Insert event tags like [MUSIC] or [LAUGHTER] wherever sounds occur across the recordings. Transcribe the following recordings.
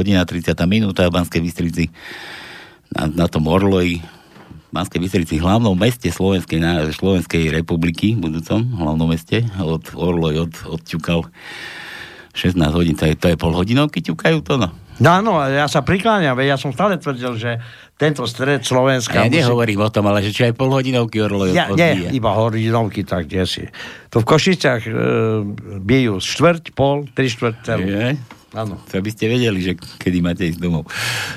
Na, je 16. hodina, 30. minúta v Banskej Bystrici na, na tom Orloji Banskej Bystrici, hlavnom meste Slovenskej, Slovenskej republiky, budúcom hlavnom meste, od Orloj, od, odťukal 16 hodín, to je, to je pol hodinovky ťukajú to, no. No áno, ja sa prikláňam, ja som stále tvrdil, že tento stred Slovenska... Ja musí... nehovorím o tom, ale že čo aj pol hodinovky Orloj ja, Nie, iba hodinovky, tak kde si. To v Košiciach e, bijú štvrť, pol, tri štvrť celú. Je? Áno. To by ste vedeli, že kedy máte ísť domov.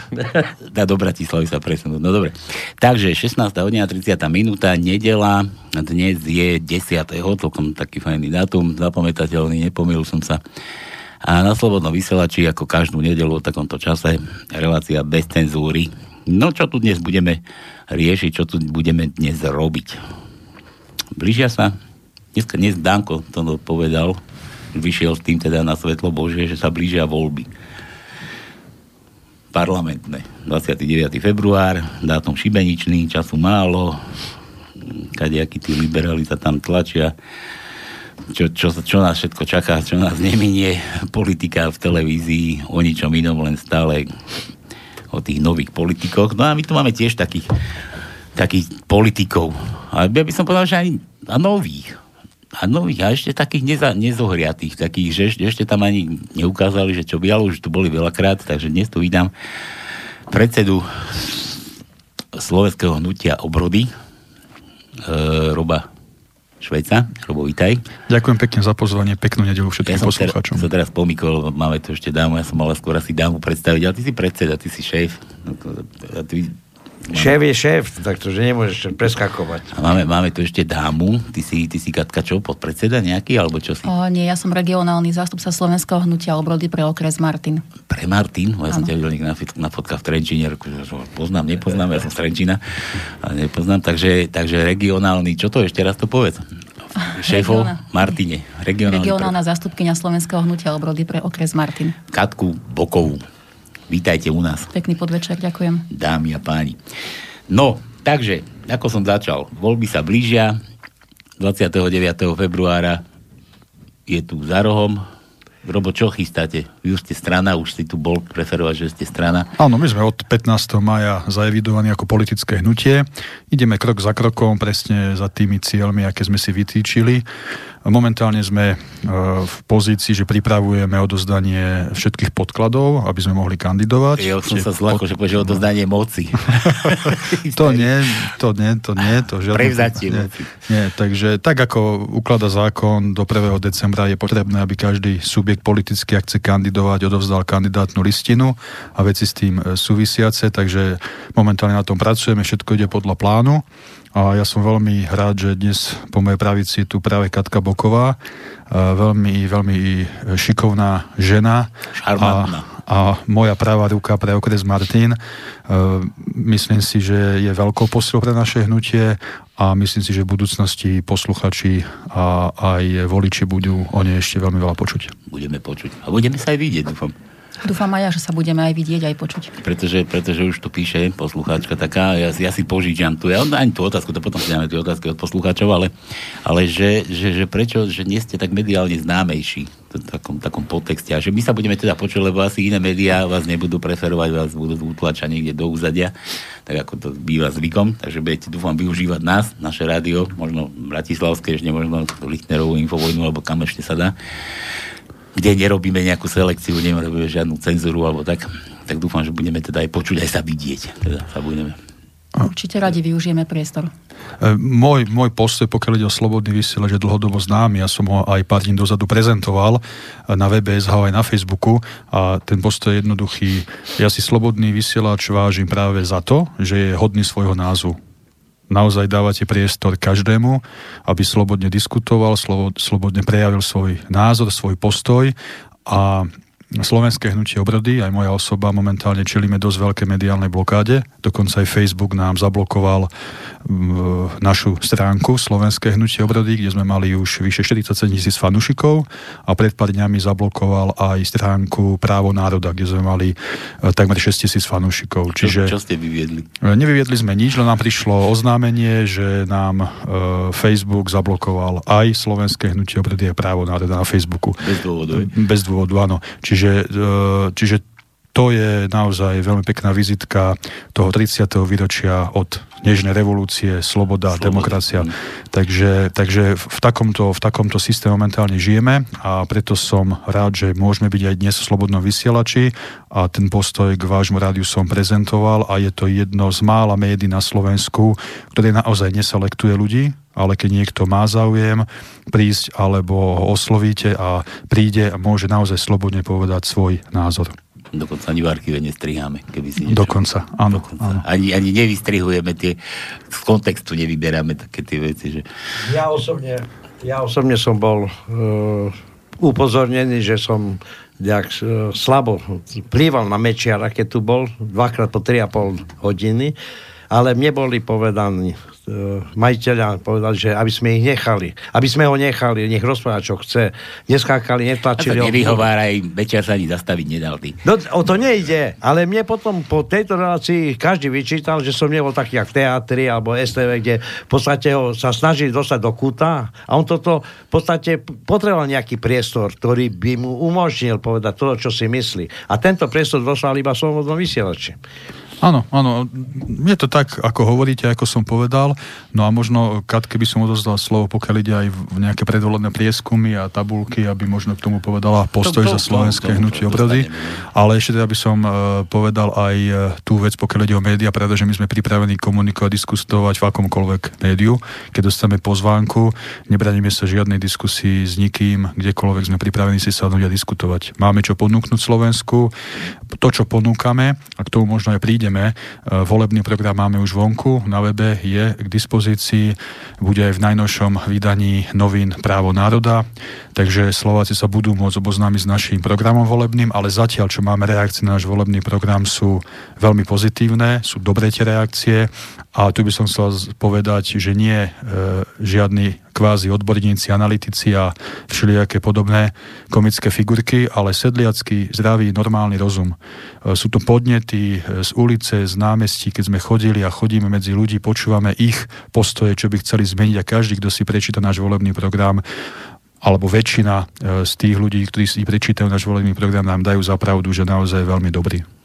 [LAUGHS] Na do Bratislavy sa presunúť. No dobre. Takže 16. hodina 30. minúta, nedela, dnes je 10. celkom taký fajný dátum, zapamätateľný, nepomýlil som sa. A na Slobodnom vysielači, ako každú nedelu v takomto čase, relácia bez cenzúry. No čo tu dnes budeme riešiť, čo tu budeme dnes robiť. Blížia sa, dneska dnes Danko to povedal, vyšiel s tým teda na svetlo Božie, že sa blížia voľby parlamentné. 29. február, dátum šibeničný, času málo, kadejakí tí liberáli sa tam tlačia čo, čo, čo nás všetko čaká, čo nás neminie. Politika v televízii o ničom inom, len stále o tých nových politikoch. No a my tu máme tiež takých, takých politikov. A ja by som povedal, že aj a nových. Nových, a ešte takých neza, nezohriatých, takých, že ešte, ešte tam ani neukázali, že čo by, ale už tu boli veľakrát, takže dnes tu vydám predsedu slovenského hnutia obrody, e, Roba Švejca. Robo, vítaj. Ďakujem pekne za pozvanie, peknú nedelu všetkým ja poslucháčom. Ja som teraz pomykol, máme tu ešte dámu, ja som mal skôr asi dámu predstaviť, ale ty si predseda, ty si šéf. A ty, Šéf je šéf, takže nemôžeš preskakovať. A máme, máme tu ešte dámu. Ty si, ty si Katka čo, podpredseda nejaký, alebo čo si? O, nie, ja som regionálny zástupca Slovenského hnutia obrody pre okres Martin. Pre Martin? Ja som ťa videl na, na fotkách v Trenčine. Poznám, nepoznám, ja som z Trenčina. Ale nepoznám, takže, takže regionálny, čo to ešte raz to povedz? Šéfov Martine. Regionálna, regionálna pre... zástupkynia Slovenského hnutia obrody pre okres Martin. Katku Bokovú. Vítajte u nás. Pekný podvečer, ďakujem. Dámy a páni. No, takže, ako som začal, voľby sa blížia. 29. februára je tu za rohom. Robo, čo chystáte? Vy už ste strana, už si tu bol preferovať, že ste strana. Áno, my sme od 15. maja zaevidovaní ako politické hnutie. Ideme krok za krokom presne za tými cieľmi, aké sme si vytýčili. Momentálne sme e, v pozícii, že pripravujeme odozdanie všetkých podkladov, aby sme mohli kandidovať. Ja som sa zlako, že povedal odozdanie moci. [LAUGHS] to nie, to nie, to nie. To žiadne, Prevzatie nie, moci. Nie, takže tak ako uklada zákon, do 1. decembra je potrebné, aby každý subjekt politicky, ak chce kandidovať, odovzdal kandidátnu listinu a veci s tým e, súvisiace, takže momentálne na tom pracujeme, všetko ide podľa plánu. A ja som veľmi rád, že dnes po mojej pravici tu práve Katka Boková, veľmi, veľmi šikovná žena. A, a moja pravá ruka pre okres Martin. Myslím si, že je veľkou posilou pre naše hnutie a myslím si, že v budúcnosti posluchači a aj voliči budú o nej ešte veľmi veľa počuť. Budeme počuť. A budeme sa aj vidieť, dúfam. Dúfam aj ja, že sa budeme aj vidieť, aj počuť. Pretože, pretože už tu píše poslucháčka taká, ja, ja si požičiam tu, ja ani tú otázku, to potom si dáme tie otázky od poslucháčov, ale, ale že, že, že, prečo, že nie ste tak mediálne známejší v takom, takom podtexte a že my sa budeme teda počuť, lebo asi iné médiá vás nebudú preferovať, vás budú utlačať niekde do úzadia, tak ako to býva zvykom, takže budete, dúfam, využívať nás, naše rádio, možno Bratislavské, ešte možno Lichtnerovú infovojnu, alebo kam ešte sa dá kde nerobíme nejakú selekciu, nerobíme žiadnu cenzuru alebo tak, tak dúfam, že budeme teda aj počuť, aj sa vidieť. Teda sa budeme. Určite radi využijeme priestor. E, môj, môj postoj, pokiaľ ide o slobodný vysielač, je dlhodobo známy. Ja som ho aj pár dní dozadu prezentoval na webe SH aj na Facebooku a ten postoj je jednoduchý. Ja si slobodný vysielač vážim práve za to, že je hodný svojho názvu naozaj dávate priestor každému, aby slobodne diskutoval, slobodne prejavil svoj názor, svoj postoj a slovenské hnutie obrody, aj moja osoba momentálne čelíme dosť veľké mediálnej blokáde. Dokonca aj Facebook nám zablokoval našu stránku Slovenské hnutie obrody, kde sme mali už vyše 47 tisíc fanúšikov a pred pár dňami zablokoval aj stránku Právo národa, kde sme mali e, takmer 6 tisíc fanúšikov. Čiže, čo, čo ste vyviedli? E, nevyviedli sme nič, len nám prišlo oznámenie, že nám e, Facebook zablokoval aj Slovenské hnutie obrody a Právo národa na Facebooku. Bez dôvodu. Bez dôvodu, áno. Čiže, čiže to je naozaj veľmi pekná vizitka toho 30. výročia od Nežnej revolúcie, sloboda, sloboda. demokracia. Mm. Takže, takže v, takomto, v takomto systéme momentálne žijeme a preto som rád, že môžeme byť aj dnes v Slobodnom vysielači a ten postoj k vášmu rádiu som prezentoval a je to jedno z mála médií na Slovensku, ktoré naozaj neselektuje ľudí, ale keď niekto má záujem prísť alebo ho oslovíte a príde a môže naozaj slobodne povedať svoj názor. Dokonca ani v archíve nestriháme, keby si niečo... Dokonca, áno. Dokonca. áno. Ani, ani nevystrihujeme tie, z kontextu nevyberáme také tie veci, že... Ja osobne, ja osobne som bol uh, upozornený, že som nejak uh, slabo plýval na Mečiara, keď tu bol, dvakrát po 3,5 hodiny, ale mne boli povedaní majiteľa povedali, že aby sme ich nechali. Aby sme ho nechali, nech rozpráva, čo chce. Neskákali, netlačili. A sa nevyhováraj, večer sa ani zastaviť nedal ty. No, o to nejde, ale mne potom po tejto relácii každý vyčítal, že som nebol taký jak v teatri alebo STV, kde v podstate ho sa snažili dostať do kúta a on toto v podstate potreboval nejaký priestor, ktorý by mu umožnil povedať to, čo si myslí. A tento priestor dostal iba slobodnom vysielači. Áno, áno. Je to tak, ako hovoríte, ako som povedal. No a možno, Kat, keby som odozdal slovo, pokiaľ ide aj v nejaké predvolebné prieskumy a tabulky, aby možno k tomu povedala postoj to, to, za slovenské to, hnutie obrody. Ale ešte teda by som uh, povedal aj uh, tú vec, pokiaľ ide o média, pretože my sme pripravení komunikovať, diskutovať v akomkoľvek médiu. Keď dostaneme pozvánku, nebraníme sa žiadnej diskusii s nikým, kdekoľvek sme pripravení si sa a diskutovať. Máme čo ponúknuť Slovensku, to, čo ponúkame, a k tomu možno aj prídeme, budeme. E, volebný program máme už vonku, na webe je k dispozícii, bude aj v najnovšom vydaní novín Právo národa, takže Slováci sa budú môcť oboznámiť s našim programom volebným, ale zatiaľ, čo máme reakcie na náš volebný program, sú veľmi pozitívne, sú dobré tie reakcie a tu by som chcel povedať, že nie e, žiadny kvázi odborníci, analytici a všelijaké podobné komické figurky, ale sedliacký, zdravý, normálny rozum. E, sú to podnety e, z ulice, z námestí, keď sme chodili a chodíme medzi ľudí, počúvame ich postoje, čo by chceli zmeniť a každý, kto si prečíta náš volebný program, alebo väčšina z tých ľudí, ktorí si prečítajú náš volebný program, nám dajú za pravdu, že naozaj je veľmi dobrý.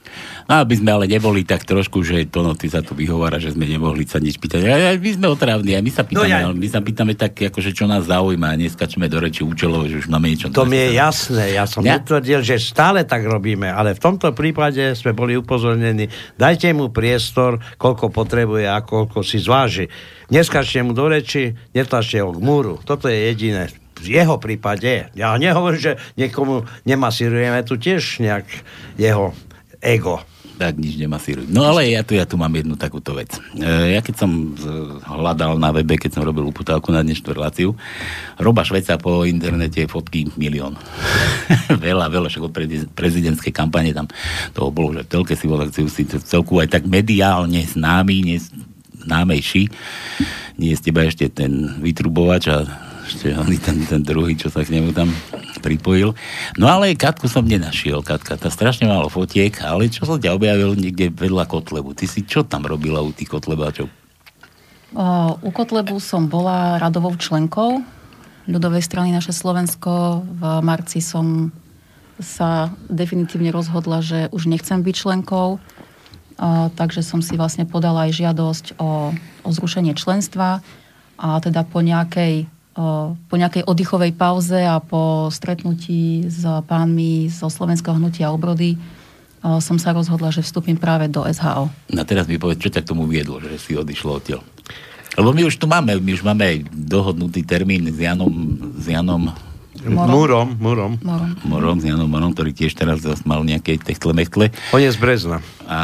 No aby sme ale neboli tak trošku, že to no, ty sa tu vyhovára, že sme nemohli sa nič pýtať. A, my sme otrávni a my sa pýtame, no ja... my sa pýtame tak, akože čo nás zaujíma a neskačme do reči účelov, že už máme niečo. To mi je jasné, ja som ja? utvrdil, že stále tak robíme, ale v tomto prípade sme boli upozornení, dajte mu priestor, koľko potrebuje a koľko si zváži. Neskačte mu do reči, netlačte ho k múru. Toto je jediné v jeho prípade, ja nehovorím, že niekomu nemasírujeme tu tiež nejak jeho ego. Tak nič nemasíruj. No ale ja tu, ja tu mám jednu takúto vec. E, ja keď som hľadal na webe, keď som robil uputávku na dnešnú reláciu, Roba Šveca po internete fotky milión. [LAUGHS] veľa, veľa, však od prezidentskej kampane tam toho bolo, že telke si volá, si celku aj tak mediálne známy, známejší. Nie z teba ešte ten vytrubovač a ešte ani ten, ten druhý, čo sa k nemu tam pripojil. No ale Katku som nenašiel, Katka, tá strašne málo fotiek, ale čo som ťa objavil niekde vedľa Kotlebu. Ty si čo tam robila u tých Kotlebáčov? O, u Kotlebu som bola radovou členkou ľudovej strany naše Slovensko. V marci som sa definitívne rozhodla, že už nechcem byť členkou, o, takže som si vlastne podala aj žiadosť o, o zrušenie členstva a teda po nejakej po nejakej oddychovej pauze a po stretnutí s pánmi zo Slovenského hnutia obrody som sa rozhodla, že vstúpim práve do SHO. No teraz mi povedz, čo ťa k tomu viedlo, že si odišlo odtiaľ. Lebo my už tu máme, my už máme dohodnutý termín s Janom, s Janom Morom. Murom. Murom. Janom Morom, ktorý tiež teraz mal nejaké techtle mechtle. On je z Brezna. A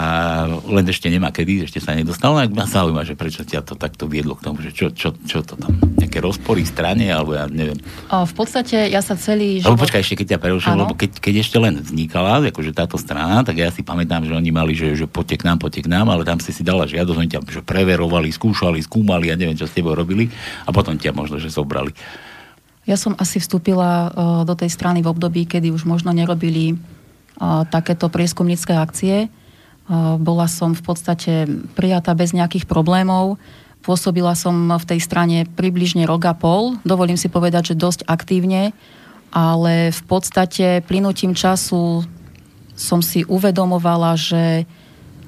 len ešte nemá kedy, ešte sa nedostal. No ma zaujíma, že prečo ťa to takto viedlo k tomu, že čo, čo, čo to tam nejaké rozpory v strane, alebo ja neviem. V podstate ja sa celý život... Lebo počkaj, ešte keď ťa preruším, lebo keď, keď ešte len vznikala, akože táto strana, tak ja si pamätám, že oni mali, že, že poďte k nám, poďte k nám, ale tam si si dala žiadosť, oni ťa že preverovali, skúšali, skúmali, ja neviem, čo s tebou robili a potom ťa možno, že zobrali. Ja som asi vstúpila uh, do tej strany v období, kedy už možno nerobili uh, takéto prieskumnícke akcie. Uh, bola som v podstate prijatá bez nejakých problémov. Pôsobila som v tej strane približne rok a pol. Dovolím si povedať, že dosť aktívne, ale v podstate plynutím času som si uvedomovala, že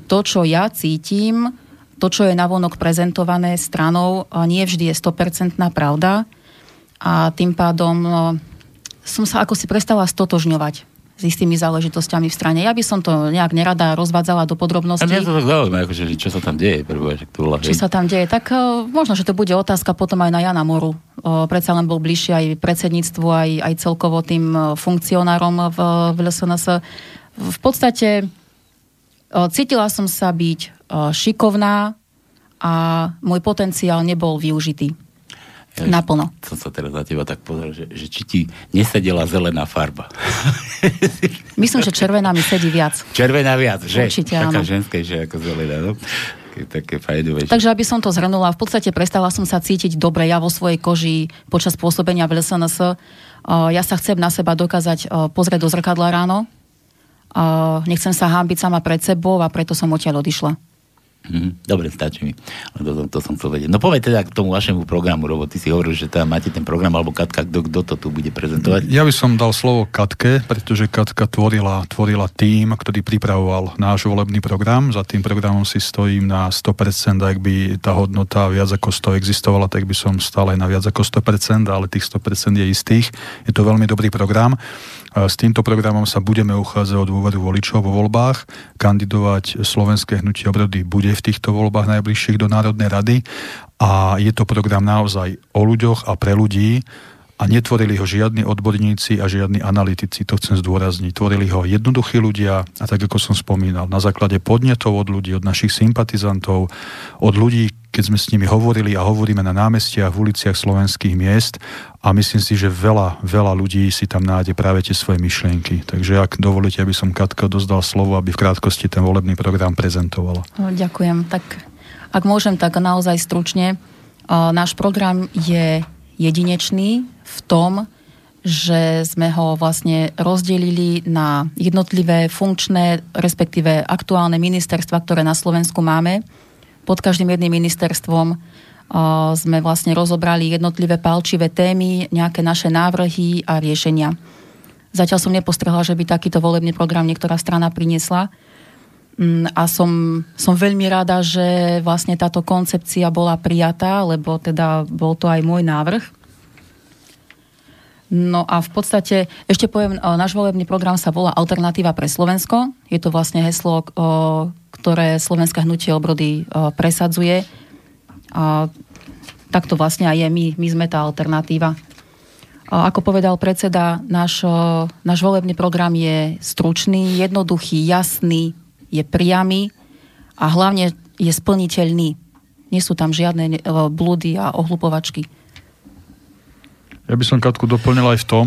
to, čo ja cítim, to, čo je navonok prezentované stranou, nie vždy je 100% pravda a tým pádom no, som sa ako si prestala stotožňovať s istými záležitosťami v strane. Ja by som to nejak nerada rozvádzala do podrobností. A mňa to tak zaujíma, akože, čo sa tam deje. Prvé, to bola, čo sa tam deje, tak uh, možno, že to bude otázka potom aj na Jana Moru. Uh, predsa len bol bližšie aj predsedníctvu, aj, aj celkovo tým uh, funkcionárom v, v LSNS. V podstate uh, cítila som sa byť uh, šikovná a môj potenciál nebol využitý. Ja Naplno. Som sa teraz na teba tak pozrel, že, že či ti nesedela zelená farba. [LAUGHS] Myslím, že červená mi sedí viac. Červená viac, že? Určite, Taká ženskejšia ako zelená, no? také fajnové. Takže aby som to zhrnula, v podstate prestala som sa cítiť dobre ja vo svojej koži počas pôsobenia v LSNS. Ja sa chcem na seba dokázať pozrieť do zrkadla ráno. Nechcem sa hábiť sama pred sebou a preto som odtiaľ odišla. Mm, dobre, stačí mi. To, to, to som chcel vedieť. No povedz teda k tomu vašemu programu, lebo ty si hovoril, že tam máte ten program, alebo Katka, kto, kto to tu bude prezentovať? Ja by som dal slovo Katke, pretože Katka tvorila, tvorila tým, ktorý pripravoval náš volebný program. Za tým programom si stojím na 100%, ak by tá hodnota viac ako 100 existovala, tak by som stále na viac ako 100%, ale tých 100% je istých. Je to veľmi dobrý program. S týmto programom sa budeme uchádzať o dôveru voličov vo voľbách. Kandidovať slovenské hnutie obrody bude v týchto voľbách najbližších do Národnej rady a je to program naozaj o ľuďoch a pre ľudí a netvorili ho žiadni odborníci a žiadni analytici, to chcem zdôrazniť. Tvorili ho jednoduchí ľudia a tak ako som spomínal, na základe podnetov od ľudí, od našich sympatizantov, od ľudí, keď sme s nimi hovorili a hovoríme na námestiach, v uliciach slovenských miest a myslím si, že veľa, veľa ľudí si tam nájde práve tie svoje myšlienky. Takže ak dovolíte, aby som Katka dozdal slovo, aby v krátkosti ten volebný program prezentovala. No, ďakujem. Tak ak môžem, tak naozaj stručne. Náš program je jedinečný v tom, že sme ho vlastne rozdelili na jednotlivé funkčné, respektíve aktuálne ministerstva, ktoré na Slovensku máme. Pod každým jedným ministerstvom sme vlastne rozobrali jednotlivé palčivé témy, nejaké naše návrhy a riešenia. Zatiaľ som nepostrehla, že by takýto volebný program niektorá strana priniesla. Mm, a som, som veľmi rada, že vlastne táto koncepcia bola prijatá, lebo teda bol to aj môj návrh. No a v podstate, ešte poviem, náš volebný program sa volá Alternatíva pre Slovensko. Je to vlastne heslo, ktoré Slovenské hnutie obrody presadzuje. A tak to vlastne aj je. My, my sme tá alternatíva. A ako povedal predseda, náš, náš volebný program je stručný, jednoduchý, jasný, je priamy a hlavne je splniteľný. Nie sú tam žiadne blúdy a ohlupovačky. Ja by som Katku doplnil aj v tom,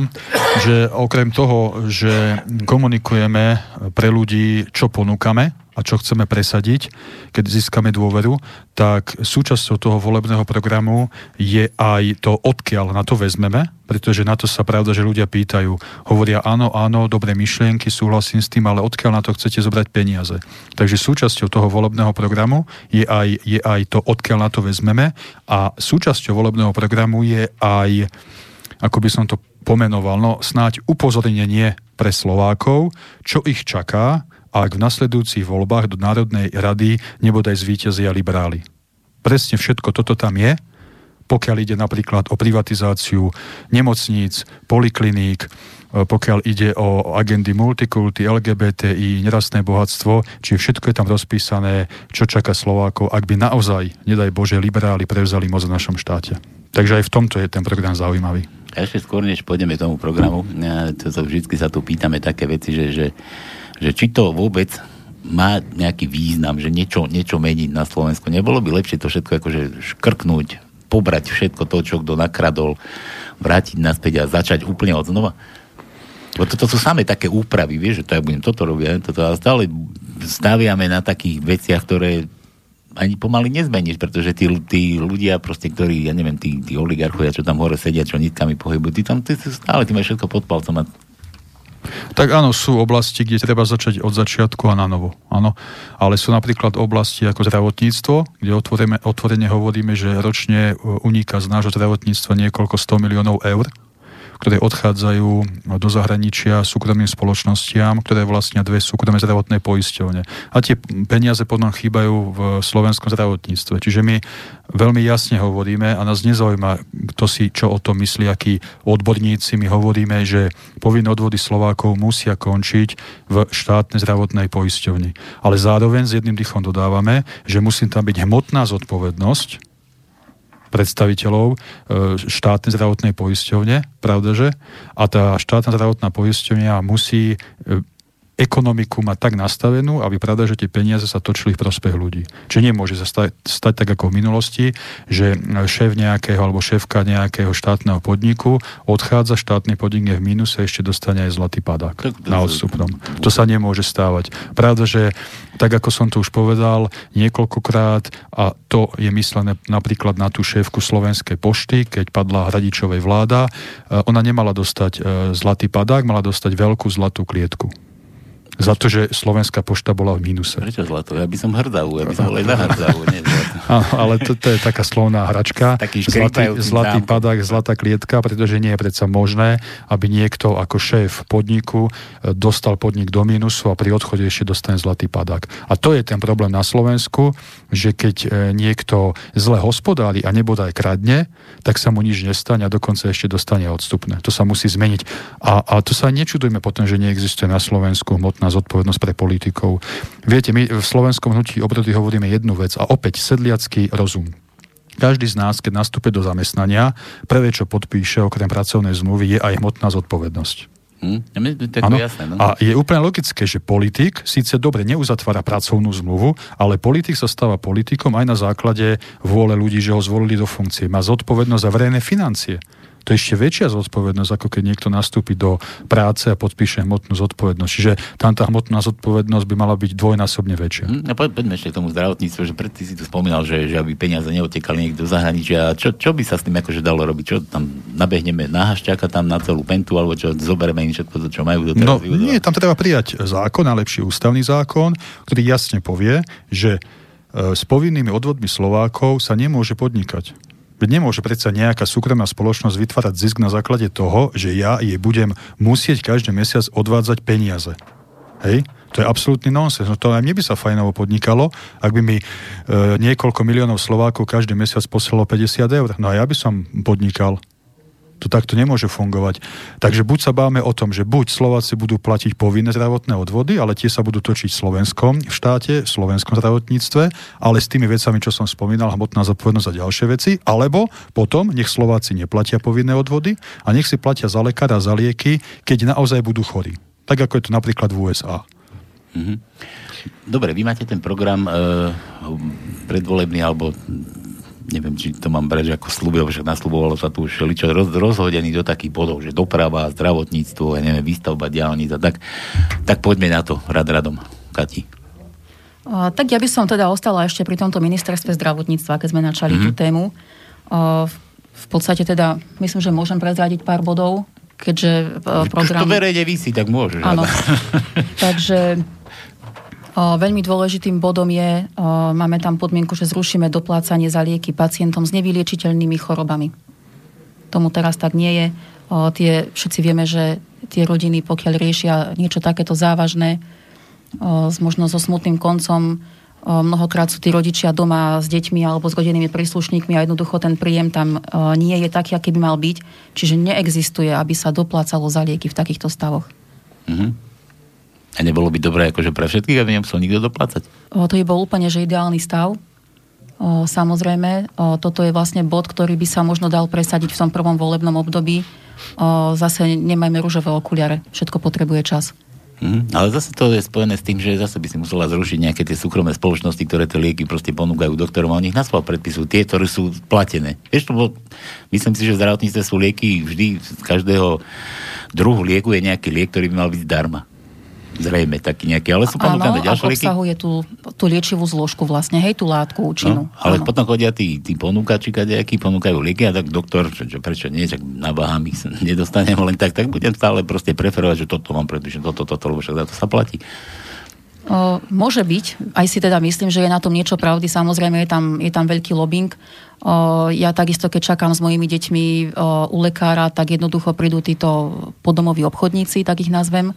že okrem toho, že komunikujeme pre ľudí, čo ponúkame a čo chceme presadiť, keď získame dôveru, tak súčasťou toho volebného programu je aj to, odkiaľ na to vezmeme, pretože na to sa pravda, že ľudia pýtajú. Hovoria áno, áno, dobré myšlienky, súhlasím s tým, ale odkiaľ na to chcete zobrať peniaze. Takže súčasťou toho volebného programu je aj, je aj to, odkiaľ na to vezmeme a súčasťou volebného programu je aj ako by som to pomenoval, no snáď upozornenie pre Slovákov, čo ich čaká, ak v nasledujúcich voľbách do Národnej rady nebodaj zvíťazia liberáli. Presne všetko toto tam je, pokiaľ ide napríklad o privatizáciu nemocníc, polikliník, e, pokiaľ ide o agendy multikulty, LGBTI, nerastné bohatstvo, či všetko je tam rozpísané, čo čaká Slovákov, ak by naozaj, nedaj Bože, liberáli prevzali moc v našom štáte. Takže aj v tomto je ten program zaujímavý. A ešte skôr, než pôjdeme tomu programu, to, to vždy sa tu pýtame také veci, že, že, že či to vôbec má nejaký význam, že niečo, niečo meniť na Slovensku. Nebolo by lepšie to všetko akože škrknúť pobrať všetko to, čo kto nakradol, vrátiť naspäť a začať úplne od znova. Bo toto sú samé také úpravy, vieš, že to ja budem toto robiť, toto, a stále staviame na takých veciach, ktoré ani pomaly nezmeníš, pretože tí, tí ľudia, proste, ktorí, ja neviem, tí, tí oligarchovia, čo tam hore sedia, čo nitkami pohybujú, tí tam tí, stále, tí majú všetko pod palcom a tak áno, sú oblasti, kde treba začať od začiatku a na novo. Áno. Ale sú napríklad oblasti ako zdravotníctvo, kde otvorene, hovoríme, že ročne uniká z nášho zdravotníctva niekoľko 100 miliónov eur ktoré odchádzajú do zahraničia súkromným spoločnostiam, ktoré vlastnia dve súkromné zdravotné poisťovne. A tie peniaze potom chýbajú v slovenskom zdravotníctve. Čiže my veľmi jasne hovoríme a nás nezaujíma, kto si čo o tom myslí, akí odborníci. My hovoríme, že povinné odvody Slovákov musia končiť v štátnej zdravotnej poisťovni. Ale zároveň s jedným dýchom dodávame, že musí tam byť hmotná zodpovednosť predstaviteľov e, štátnej zdravotnej poisťovne, pravda že? A tá štátna zdravotná poisťovňa musí e, ekonomiku má tak nastavenú, aby pravda, že tie peniaze sa točili v prospech ľudí. Čiže nemôže sa stať, stať tak ako v minulosti, že šéf nejakého alebo šéfka nejakého štátneho podniku odchádza, štátny podnik je v mínuse, ešte dostane aj zlatý padák na odstupnom. To sa nemôže stávať. Pravda, že tak ako som to už povedal niekoľkokrát, a to je myslené napríklad na tú šéfku Slovenskej pošty, keď padla Hradičovej vláda, e, ona nemala dostať e, zlatý padák, mala dostať veľkú zlatú klietku za to, že Slovenská pošta bola v mínuse. Prečo zlato? Ja by som hrdavú, ja by som bol aj na hrdavú, nie ale to, to je taká slovná hračka. Taký zlatý, zlatý padák, zlatá klietka, pretože nie je predsa možné, aby niekto ako šéf podniku e, dostal podnik do mínusu a pri odchode ešte dostane zlatý padák. A to je ten problém na Slovensku, že keď e, niekto zle hospodári a nebodaj kradne, tak sa mu nič nestane a dokonca ešte dostane odstupné. To sa musí zmeniť. A, a to sa nečudujme potom, že neexistuje na Slovensku hmotná zodpovednosť pre politikov. Viete, my v slovenskom hnutí obrody hovoríme jednu vec a opäť sedliacký rozum. Každý z nás, keď nastúpe do zamestnania, prvé, čo podpíše okrem pracovnej zmluvy, je aj hmotná zodpovednosť. Hm? Ano? Jasné, no? A je úplne logické, že politik síce dobre neuzatvára pracovnú zmluvu, ale politik sa stáva politikom aj na základe vôle ľudí, že ho zvolili do funkcie. Má zodpovednosť za verejné financie to je ešte väčšia zodpovednosť, ako keď niekto nastúpi do práce a podpíše hmotnú zodpovednosť. Čiže tam tá hmotná zodpovednosť by mala byť dvojnásobne väčšia. Hm, a poďme ešte k tomu zdravotníctvu, že predtým si tu spomínal, že, že aby peniaze neotekali niekto do zahraničia. Čo, čo by sa s tým akože dalo robiť? Čo tam nabehneme na hašťaka tam na celú pentu, alebo čo zoberieme im všetko čo majú do No nie, tam treba prijať zákon, najlepší ústavný zákon, ktorý jasne povie, že e, s povinnými odvodmi Slovákov sa nemôže podnikať. Nemôže predsa nejaká súkromná spoločnosť vytvárať zisk na základe toho, že ja jej budem musieť každý mesiac odvádzať peniaze. Hej? To je absolútny nonsens. No to aj mne by sa fajnovo podnikalo, ak by mi e, niekoľko miliónov Slovákov každý mesiac posielalo 50 eur. No a ja by som podnikal. To takto nemôže fungovať. Takže buď sa báme o tom, že buď Slováci budú platiť povinné zdravotné odvody, ale tie sa budú točiť v Slovenskom v štáte, v slovenskom zdravotníctve, ale s tými vecami, čo som spomínal, hmotná zodpovednosť a ďalšie veci, alebo potom nech Slováci neplatia povinné odvody a nech si platia za lekára, za lieky, keď naozaj budú chorí. Tak ako je to napríklad v USA. Mm-hmm. Dobre, vy máte ten program e, predvolebný alebo neviem, či to mám brať ako slúbil, že nasľubovalo sa tu už ličo roz, rozhodený do takých bodov, že doprava, zdravotníctvo, ja neviem, výstavba diálnic a tak. Tak poďme na to, rad radom. Kati. Uh, tak ja by som teda ostala ešte pri tomto ministerstve zdravotníctva, keď sme načali mm-hmm. tú tému. Uh, v podstate teda, myslím, že môžem prezradiť pár bodov, keďže uh, program... To verejne vysí, tak môžeš. Áno. Takže Veľmi dôležitým bodom je, máme tam podmienku, že zrušíme doplácanie za lieky pacientom s nevyliečiteľnými chorobami. Tomu teraz tak nie je. Tie, všetci vieme, že tie rodiny, pokiaľ riešia niečo takéto závažné, možno so smutným koncom, mnohokrát sú tí rodičia doma s deťmi alebo s rodinnými príslušníkmi a jednoducho ten príjem tam nie je taký, aký by mal byť. Čiže neexistuje, aby sa doplácalo za lieky v takýchto stavoch. Mm-hmm. A nebolo by dobré akože pre všetkých, aby nemusel nikto doplácať? O, to by bol úplne že ideálny stav. O, samozrejme, o, toto je vlastne bod, ktorý by sa možno dal presadiť v tom prvom volebnom období. O, zase nemajme rúžové okuliare, všetko potrebuje čas. Mm, ale zase to je spojené s tým, že zase by si musela zrušiť nejaké tie súkromné spoločnosti, ktoré tie lieky proste ponúkajú doktorom a oni ich na predpisujú, tie, ktoré sú platené. Vieš, to myslím si, že v zdravotníctve sú lieky vždy z každého druhu lieku je nejaký liek, ktorý by mal byť zdarma. Zrejme taký nejaký, ale sú ponúkané ďalšie lieky. obsahuje tú, tú liečivú zložku vlastne, hej, tú látku účinnú. No, ale áno. potom chodia tí, tí ponúkači, kadejakí ponúkajú lieky a tak doktor, čo, čo, prečo nie, tak na ich [LAUGHS] nedostanem len tak, tak budem stále proste preferovať, že toto mám predpíšem, toto, toto, lebo však za to sa platí. O, môže byť, aj si teda myslím, že je na tom niečo pravdy, samozrejme je tam, je tam veľký lobbying. O, ja takisto, keď čakám s mojimi deťmi o, u lekára, tak jednoducho prídu títo podomoví obchodníci, tak ich nazvem,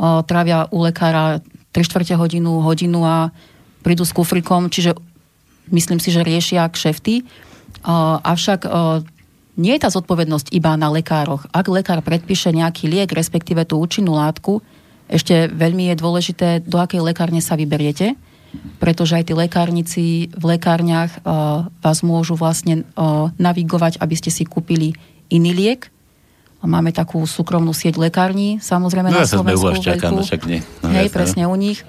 trávia u lekára 3 čtvrte hodinu, hodinu a prídu s kufrikom, čiže myslím si, že riešia kšefty. Avšak nie je tá zodpovednosť iba na lekároch. Ak lekár predpíše nejaký liek, respektíve tú účinnú látku, ešte veľmi je dôležité, do akej lekárne sa vyberiete, pretože aj tí lekárnici v lekárniach vás môžu vlastne navigovať, aby ste si kúpili iný liek, Máme takú súkromnú sieť lekární, samozrejme no, na Slovensku. No čaká, no však nie. No, Hej, jasne, presne u nich.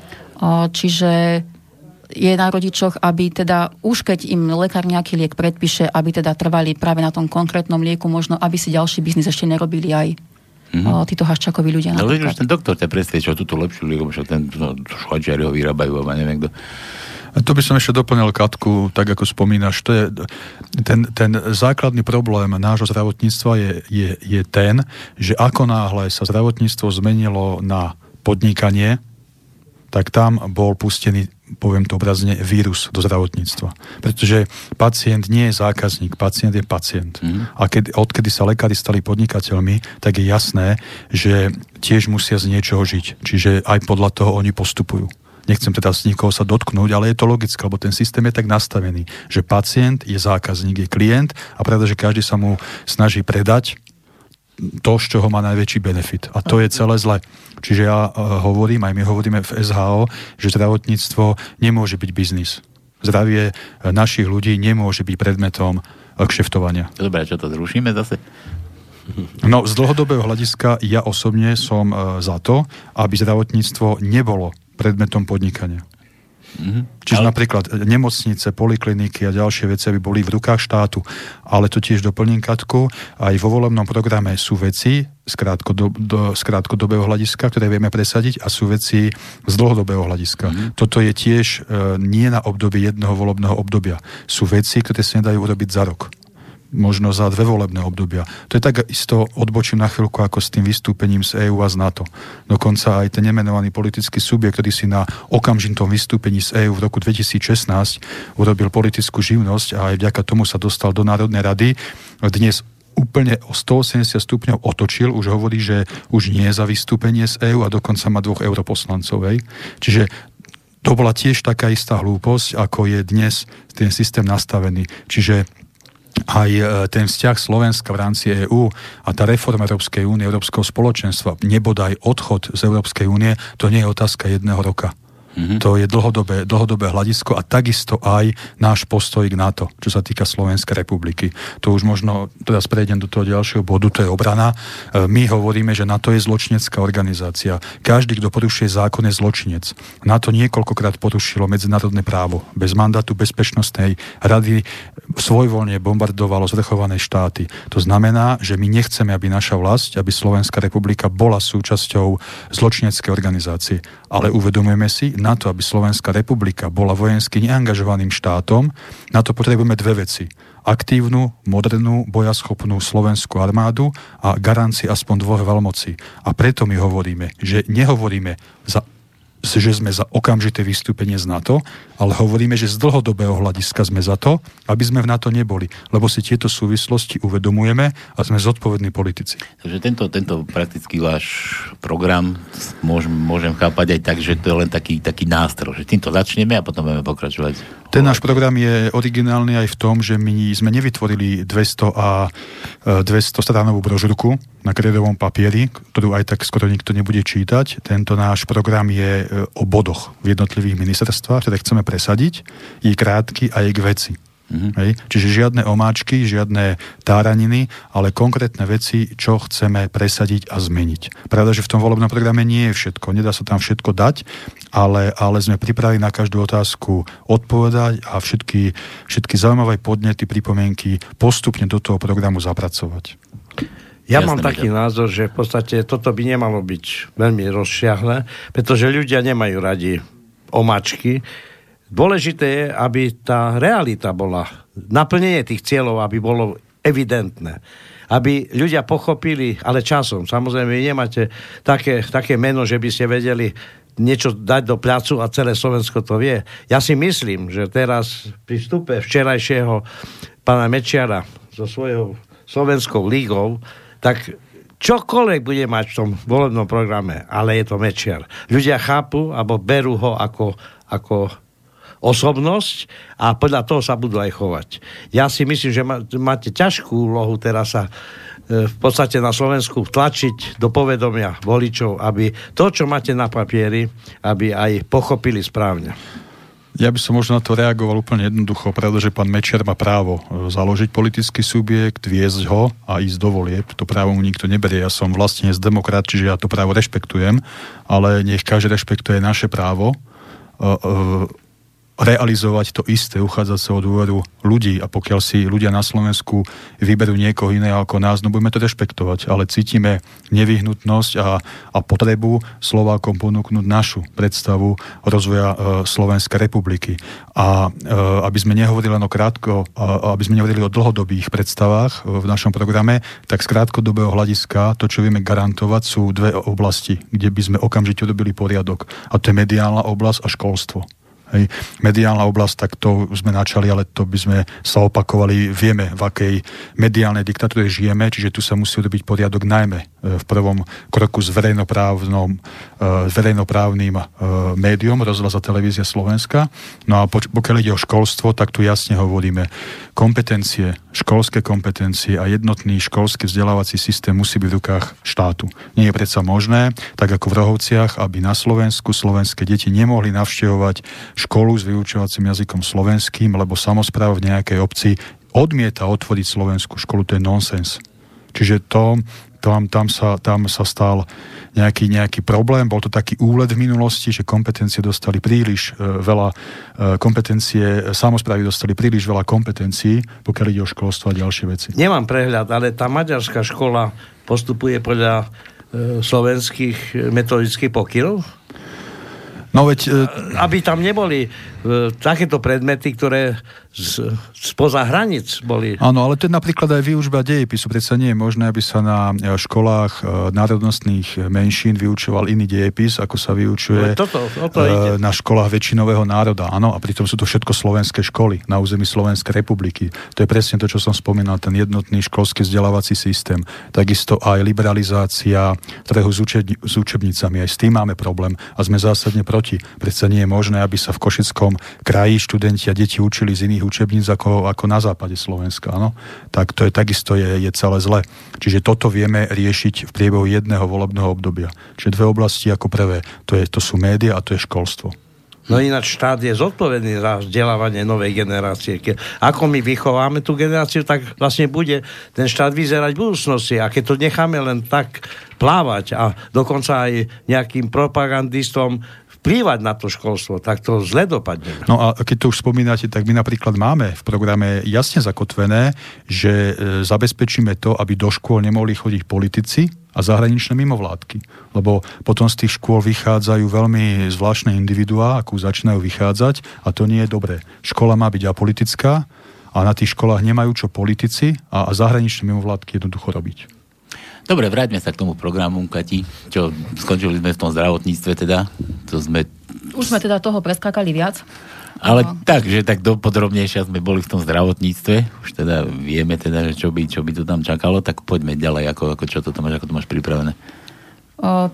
Čiže je na rodičoch, aby teda už keď im lekár nejaký liek predpíše, aby teda trvali práve na tom konkrétnom lieku, možno aby si ďalší biznis ešte nerobili aj mm-hmm. títo haščakoví ľudia. No, už ten doktor ťa presvedčil, túto lepšiu lieku, však ten no, ho vyrábajú, a neviem kto. To by som ešte doplnil Katku, tak ako spomínaš. To je, ten, ten základný problém nášho zdravotníctva je, je, je ten, že ako náhle sa zdravotníctvo zmenilo na podnikanie, tak tam bol pustený, poviem to obrazne, vírus do zdravotníctva. Pretože pacient nie je zákazník, pacient je pacient. Mm. A keď, odkedy sa lekári stali podnikateľmi, tak je jasné, že tiež musia z niečoho žiť. Čiže aj podľa toho oni postupujú nechcem teda z nikoho sa dotknúť, ale je to logické, lebo ten systém je tak nastavený, že pacient je zákazník, je klient a pretože každý sa mu snaží predať to, z čoho má najväčší benefit. A to je celé zle. Čiže ja uh, hovorím, aj my hovoríme v SHO, že zdravotníctvo nemôže byť biznis. Zdravie našich ľudí nemôže byť predmetom kšeftovania. Dobre, čo to zrušíme zase? No, z dlhodobého hľadiska ja osobne som za to, aby zdravotníctvo nebolo predmetom podnikania. Mm-hmm. Čiže ale... napríklad nemocnice, polikliniky a ďalšie veci by boli v rukách štátu. Ale to tiež doplním Katku, aj vo volebnom programe sú veci z, krátkodob, do, z krátkodobého hľadiska, ktoré vieme presadiť a sú veci z dlhodobého hľadiska. Mm-hmm. Toto je tiež e, nie na obdobie jedného volebného obdobia. Sú veci, ktoré sa nedajú urobiť za rok možno za dve volebné obdobia. To je tak isto odbočím na chvíľku ako s tým vystúpením z EÚ a z NATO. Dokonca aj ten nemenovaný politický subjekt, ktorý si na okamžitom vystúpení z EÚ v roku 2016 urobil politickú živnosť a aj vďaka tomu sa dostal do Národnej rady, dnes úplne o 180 stupňov otočil, už hovorí, že už nie je za vystúpenie z EÚ a dokonca má dvoch europoslancov. Čiže to bola tiež taká istá hlúposť, ako je dnes ten systém nastavený. Čiže aj e, ten vzťah Slovenska v rámci EÚ a tá reforma Európskej únie, Európskeho spoločenstva, nebodaj odchod z Európskej únie, to nie je otázka jedného roka. Mm-hmm. To je dlhodobé, dlhodobé hľadisko a takisto aj náš postoj k NATO, čo sa týka Slovenskej republiky. To už možno, teraz prejdem do toho ďalšieho bodu, to je obrana. E, my hovoríme, že NATO je zločinecká organizácia. Každý, kto porušuje zákon, je zločinec. NATO niekoľkokrát porušilo medzinárodné právo. Bez mandátu Bezpečnostnej rady svojvoľne bombardovalo zvrchované štáty. To znamená, že my nechceme, aby naša vlast, aby Slovenská republika bola súčasťou zločineckej organizácie. Ale uvedomujeme si, na to, aby Slovenská republika bola vojensky neangažovaným štátom, na to potrebujeme dve veci. Aktívnu, modernú, bojaschopnú slovenskú armádu a garanci aspoň dvoch veľmocí. A preto my hovoríme, že nehovoríme za že sme za okamžité vystúpenie z NATO, ale hovoríme, že z dlhodobého hľadiska sme za to, aby sme v NATO neboli, lebo si tieto súvislosti uvedomujeme a sme zodpovední politici. Takže tento, tento praktický váš program môžem, môžem chápať aj tak, že to je len taký, taký nástroj, že týmto začneme a potom budeme pokračovať. Ten náš program je originálny aj v tom, že my sme nevytvorili 200 a 200 e, stranovú brožurku, na kredovom papieri, ktorú aj tak skoro nikto nebude čítať. Tento náš program je e, o bodoch v jednotlivých ministerstvách, ktoré chceme presadiť. Je krátky a je k veci. Mm-hmm. Hej? Čiže žiadne omáčky, žiadne táraniny, ale konkrétne veci, čo chceme presadiť a zmeniť. Pravda, že v tom volebnom programe nie je všetko, nedá sa tam všetko dať, ale, ale sme pripravili na každú otázku odpovedať a všetky, všetky zaujímavé podnety, pripomienky postupne do toho programu zapracovať. Ja Jasne, mám taký názor, že v podstate toto by nemalo byť veľmi rozšiahle, pretože ľudia nemajú radi omačky, Dôležité je, aby tá realita bola, naplnenie tých cieľov, aby bolo evidentné. Aby ľudia pochopili, ale časom, samozrejme, vy nemáte také, také meno, že by ste vedeli niečo dať do placu a celé Slovensko to vie. Ja si myslím, že teraz pri vstupe včerajšieho pána Mečiara so svojou Slovenskou lígou, tak čokoľvek bude mať v tom volebnom programe, ale je to Mečiar. Ľudia chápu, alebo berú ho ako, ako osobnosť a podľa toho sa budú aj chovať. Ja si myslím, že máte ťažkú úlohu teraz sa e, v podstate na Slovensku tlačiť do povedomia voličov, aby to, čo máte na papieri, aby aj pochopili správne. Ja by som možno na to reagoval úplne jednoducho, pretože pán Mečiar má právo e, založiť politický subjekt, viesť ho a ísť do volieb. To právo mu nikto neberie. Ja som vlastne z demokrat, čiže ja to právo rešpektujem, ale nech každý rešpektuje naše právo e, realizovať to isté, uchádzať sa o dôveru ľudí a pokiaľ si ľudia na Slovensku vyberú niekoho iného ako nás, no budeme to rešpektovať, ale cítime nevyhnutnosť a, a potrebu Slovákom ponúknuť našu predstavu rozvoja e, Slovenskej republiky. A e, aby sme nehovorili len o krátko, a, aby sme nehovorili o dlhodobých predstavách e, v našom programe, tak z krátkodobého hľadiska to, čo vieme garantovať, sú dve oblasti, kde by sme okamžite dobili poriadok. A to je mediálna oblasť a školstvo. Hej. Mediálna oblasť, tak to sme načali, ale to by sme sa opakovali. Vieme, v akej mediálnej diktatúre žijeme, čiže tu sa musí urobiť poriadok najmä v prvom kroku s verejnoprávnym, e, s verejnoprávnym e, médium, rozhlas a televízia Slovenska. No a pokiaľ ide o školstvo, tak tu jasne hovoríme, kompetencie, školské kompetencie a jednotný školský vzdelávací systém musí byť v rukách štátu. Nie je predsa možné, tak ako v Rohovciach, aby na Slovensku slovenské deti nemohli navštevovať školu s vyučovacím jazykom slovenským, lebo samozpráva v nejakej obci odmieta otvoriť slovenskú školu, to je nonsens. Čiže to, tam, tam, sa, tam sa stal nejaký, nejaký problém, bol to taký úlet v minulosti, že kompetencie dostali príliš e, veľa, e, kompetencie, samozprávy dostali príliš veľa kompetencií, pokiaľ ide o školstvo a ďalšie veci. Nemám prehľad, ale tá maďarská škola postupuje podľa e, slovenských metodických pokynov? No veď... E, aby tam neboli takéto predmety, ktoré z, spoza hranic boli. Áno, ale to je napríklad aj výučba dejepisu. Predsa nie je možné, aby sa na e, školách e, národnostných menšín vyučoval iný dejepis, ako sa vyučuje toto, toto e, na školách väčšinového národa. Áno, a pritom sú to všetko slovenské školy na území Slovenskej republiky. To je presne to, čo som spomínal, ten jednotný školský vzdelávací systém. Takisto aj liberalizácia trhu s, učebni- s učebnicami. Aj s tým máme problém a sme zásadne proti. Predsa nie je možné, aby sa v Košickom kraji študenti a deti učili z iných učebníc ako, ako na západe Slovenska, áno? tak to je takisto je, je celé zle. Čiže toto vieme riešiť v priebehu jedného volebného obdobia. Čiže dve oblasti ako prvé, to, je, to sú média a to je školstvo. No ináč štát je zodpovedný za vzdelávanie novej generácie. Ke, ako my vychováme tú generáciu, tak vlastne bude ten štát vyzerať v budúcnosti. A keď to necháme len tak plávať a dokonca aj nejakým propagandistom vplývať na to školstvo, tak to zle dopadne. No a keď to už spomínate, tak my napríklad máme v programe jasne zakotvené, že e, zabezpečíme to, aby do škôl nemohli chodiť politici a zahraničné mimovládky. Lebo potom z tých škôl vychádzajú veľmi zvláštne individuá, ako začínajú vychádzať a to nie je dobré. Škola má byť apolitická a na tých školách nemajú čo politici a, a zahraničné mimovládky jednoducho robiť. Dobre, vráťme sa k tomu programu, Kati. Čo, skončili sme v tom zdravotníctve teda? To sme... Už sme teda toho preskákali viac. Ale no. tak, že tak dopodrobnejšia sme boli v tom zdravotníctve. Už teda vieme teda, že čo by, čo by to tam čakalo, tak poďme ďalej, ako, ako čo to máš, ako to máš pripravené. O,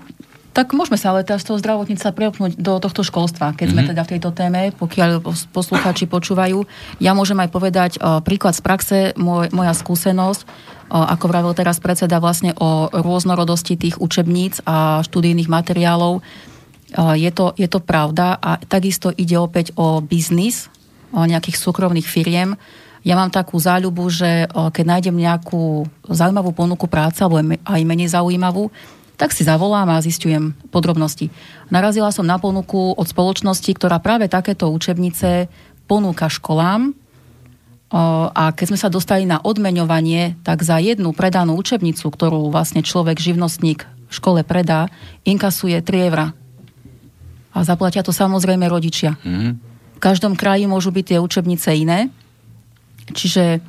tak môžeme sa ale teraz z toho zdravotníca preopnúť do tohto školstva, keď mm-hmm. sme mhm. teda v tejto téme, pokiaľ poslucháči počúvajú. Ja môžem aj povedať o, príklad z praxe, môj, moja skúsenosť ako vravil teraz predseda, vlastne o rôznorodosti tých učebníc a študijných materiálov. Je to, je to pravda a takisto ide opäť o biznis, nejakých súkromných firiem. Ja mám takú záľubu, že keď nájdem nejakú zaujímavú ponuku práce alebo aj menej zaujímavú, tak si zavolám a zistujem podrobnosti. Narazila som na ponuku od spoločnosti, ktorá práve takéto učebnice ponúka školám a keď sme sa dostali na odmeňovanie, tak za jednu predanú učebnicu, ktorú vlastne človek, živnostník v škole predá, inkasuje 3 eurá. A zaplatia to samozrejme rodičia. Mm. V každom kraji môžu byť tie učebnice iné. Čiže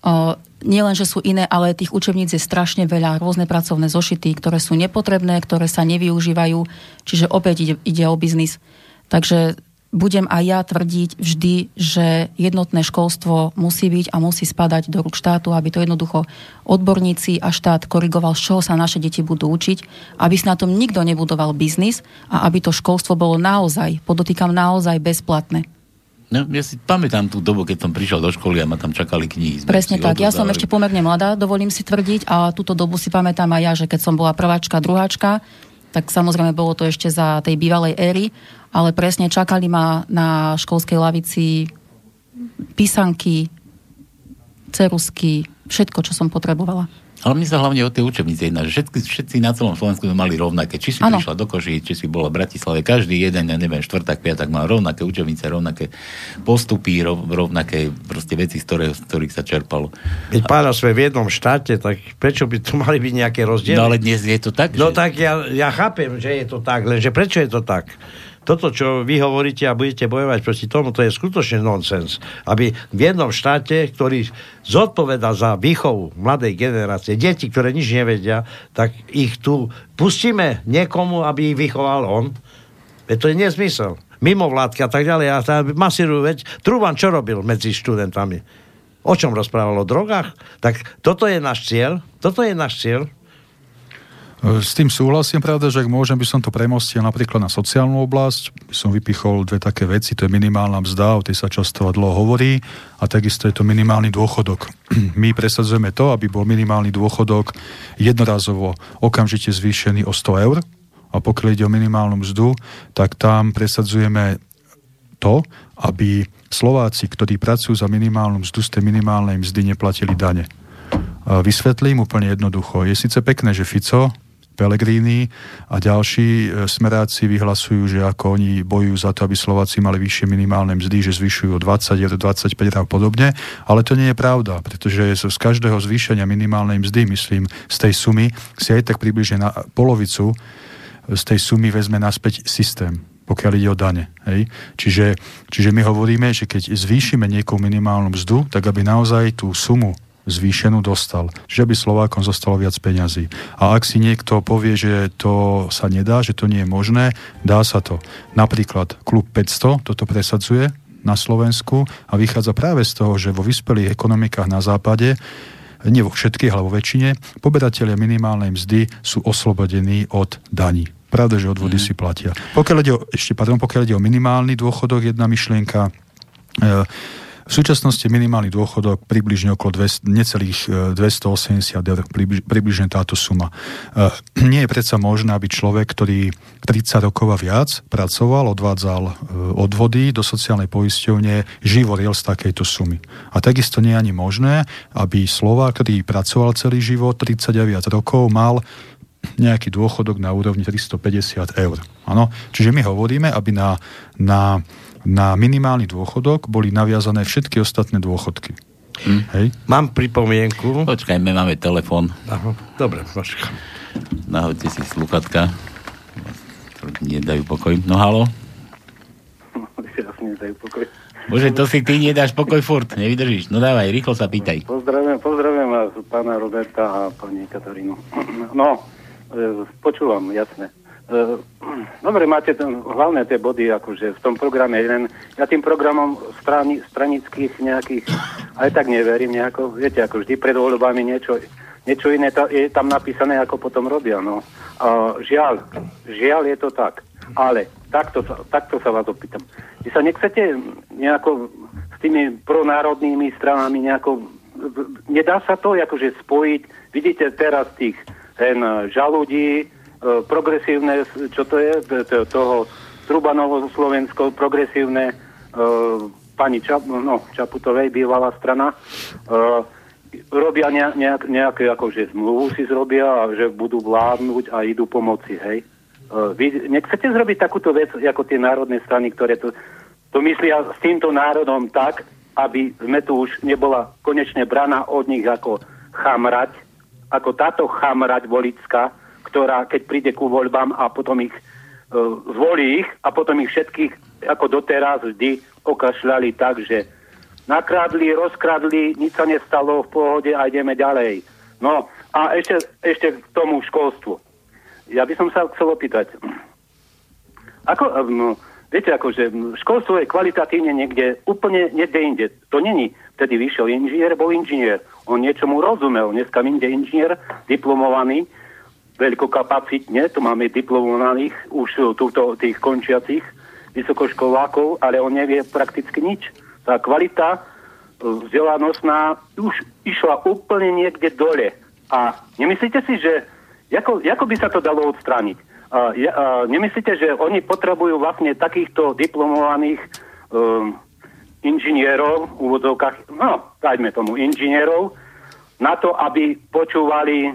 o, nie len, že sú iné, ale tých učebníc je strašne veľa, rôzne pracovné zošity, ktoré sú nepotrebné, ktoré sa nevyužívajú, čiže opäť ide, ide o biznis. Takže budem aj ja tvrdiť vždy, že jednotné školstvo musí byť a musí spadať do rúk štátu, aby to jednoducho odborníci a štát korigoval, z čoho sa naše deti budú učiť, aby si na tom nikto nebudoval biznis a aby to školstvo bolo naozaj, podotýkam naozaj bezplatné. No, ja si pamätám tú dobu, keď som prišiel do školy a ma tam čakali knihy. Presne tak, ja som ešte pomerne mladá, dovolím si tvrdiť, a túto dobu si pamätám aj ja, že keď som bola prváčka, druháčka, tak samozrejme bolo to ešte za tej bývalej éry, ale presne čakali ma na školskej lavici písanky, cerusky, všetko, čo som potrebovala. Ale mne sa hlavne o tie učebnice jedná, že všetci, všetci na celom Slovensku mali rovnaké. Či si ano. prišla do Koší, či si bola v Bratislave, každý jeden, ja neviem, štvrták, piatak mal rovnaké učebnice, rovnaké postupy, rov, rovnaké proste veci, z, ktoré, z ktorých sa čerpalo. Keď pána sme v jednom štáte, tak prečo by tu mali byť nejaké rozdiely? No ale dnes je to tak, No že... tak ja, ja chápem, že je to tak, lenže prečo je to tak? Toto, čo vy hovoríte a budete bojovať proti tomu, to je skutočne nonsens. Aby v jednom štáte, ktorý zodpoveda za výchovu mladej generácie, deti, ktoré nič nevedia, tak ich tu pustíme niekomu, aby ich vychoval on. Veď to je nezmysel. Mimo vládky a tak ďalej. A masíru, veď Truban čo robil medzi študentami? O čom rozprával? O drogách? Tak toto je náš cieľ. Toto je náš cieľ. S tým súhlasím, pravda, že ak môžem, by som to premostil napríklad na sociálnu oblasť. By som vypichol dve také veci, to je minimálna mzda, o tej sa často dlho hovorí, a takisto je to minimálny dôchodok. [CLEARS THROAT] My presadzujeme to, aby bol minimálny dôchodok jednorazovo okamžite zvýšený o 100 eur, a pokiaľ ide o minimálnu mzdu, tak tam presadzujeme to, aby Slováci, ktorí pracujú za minimálnu mzdu, z tej minimálnej mzdy neplatili dane. Vysvetlím úplne jednoducho. Je síce pekné, že Fico Pelegrini a ďalší e, smeráci vyhlasujú, že ako oni bojujú za to, aby Slováci mali vyššie minimálne mzdy, že zvyšujú o 20, 25 a podobne, ale to nie je pravda, pretože z každého zvýšenia minimálnej mzdy, myslím, z tej sumy si aj tak približne na polovicu z tej sumy vezme naspäť systém pokiaľ ide o dane. Hej? Čiže, čiže my hovoríme, že keď zvýšime niekomu minimálnu mzdu, tak aby naozaj tú sumu zvýšenú dostal. Čiže by Slovákom zostalo viac peňazí. A ak si niekto povie, že to sa nedá, že to nie je možné, dá sa to. Napríklad Klub 500 toto presadzuje na Slovensku a vychádza práve z toho, že vo vyspelých ekonomikách na západe nie vo všetkých, ale vo väčšine, poberatelia minimálnej mzdy sú oslobodení od daní. Pravda, že odvody mm. si platia. Pokiaľ ide o, ešte, pardon, pokiaľ ide o minimálny dôchodok, jedna myšlienka, e, v súčasnosti minimálny dôchodok približne okolo 200, necelých 280 e, eur, približne táto suma. E, [CLEARS THROAT] nie je predsa možné, aby človek, ktorý 30 rokov a viac pracoval, odvádzal e, odvody do sociálnej poisťovne, živoril z takejto sumy. A takisto nie je ani možné, aby Slovák, ktorý pracoval celý život, 30 a viac rokov, mal nejaký dôchodok na úrovni 350 eur. Ano? Čiže my hovoríme, aby na, na na minimálny dôchodok boli naviazané všetky ostatné dôchodky. Hm. Hej? Mám pripomienku. Počkajme, máme telefon. dobre, počkám. Nahoďte si sluchatka. Nedajú pokoj. No halo? nedajú pokoj. Bože, to si ty nedáš pokoj furt, nevydržíš. No dávaj, rýchlo sa pýtaj. Pozdravujem, pozdravujem vás, pána Roberta a pani Katarínu. No, e, počúvam, jasne. Uh, [CLEARS THROAT] dobre, máte tam hlavné tie body, akože v tom programe jeden. Ja tým programom strani, stranických nejakých aj tak neverím nejako. Viete, ako vždy pred voľbami niečo, niečo iné ta, je tam napísané, ako potom robia. No. Uh, žiaľ, žiaľ je to tak. Ale takto, takto sa vás opýtam. Vy sa nechcete nejako s tými pronárodnými stranami nejako... Nedá sa to akože spojiť? Vidíte teraz tých ten žaludí, E, progresívne, čo to je, toho Trubanovo Slovensko, progresívne, e, pani Čap, no, Čaputovej, bývalá strana, uh, robia ne, nejak, nejaké akože zmluvu si zrobia a že budú vládnuť a idú pomoci, hej. Vy nechcete zrobiť takúto vec ako tie národné strany, ktoré to, to myslia s týmto národom tak, aby sme tu už nebola konečne brana od nich ako chamrať, ako táto chamrať volická, ktorá keď príde ku voľbám a potom ich uh, zvolí ich a potom ich všetkých ako doteraz vždy okašľali tak, že nakradli, rozkradli, nič sa nestalo v pohode a ideme ďalej. No a ešte, ešte k tomu školstvu. Ja by som sa chcel opýtať, ako, no, Viete, akože školstvo je kvalitatívne niekde úplne niekde inde. To není. Vtedy vyšiel inžinier, bol inžinier. On niečomu rozumel. Dneska inde inžinier, diplomovaný, veľkokapacitne, tu máme diplomovaných, už túto, tých končiacich vysokoškolákov, ale on nevie prakticky nič. Tá kvalita e, vzdelanostná už išla úplne niekde dole. A nemyslíte si, že ako, ako by sa to dalo odstrániť? Uh, ja, uh, nemyslíte, že oni potrebujú vlastne takýchto diplomovaných um, inžinierov, v úvodzovkách, no, dajme tomu inžinierov, na to, aby počúvali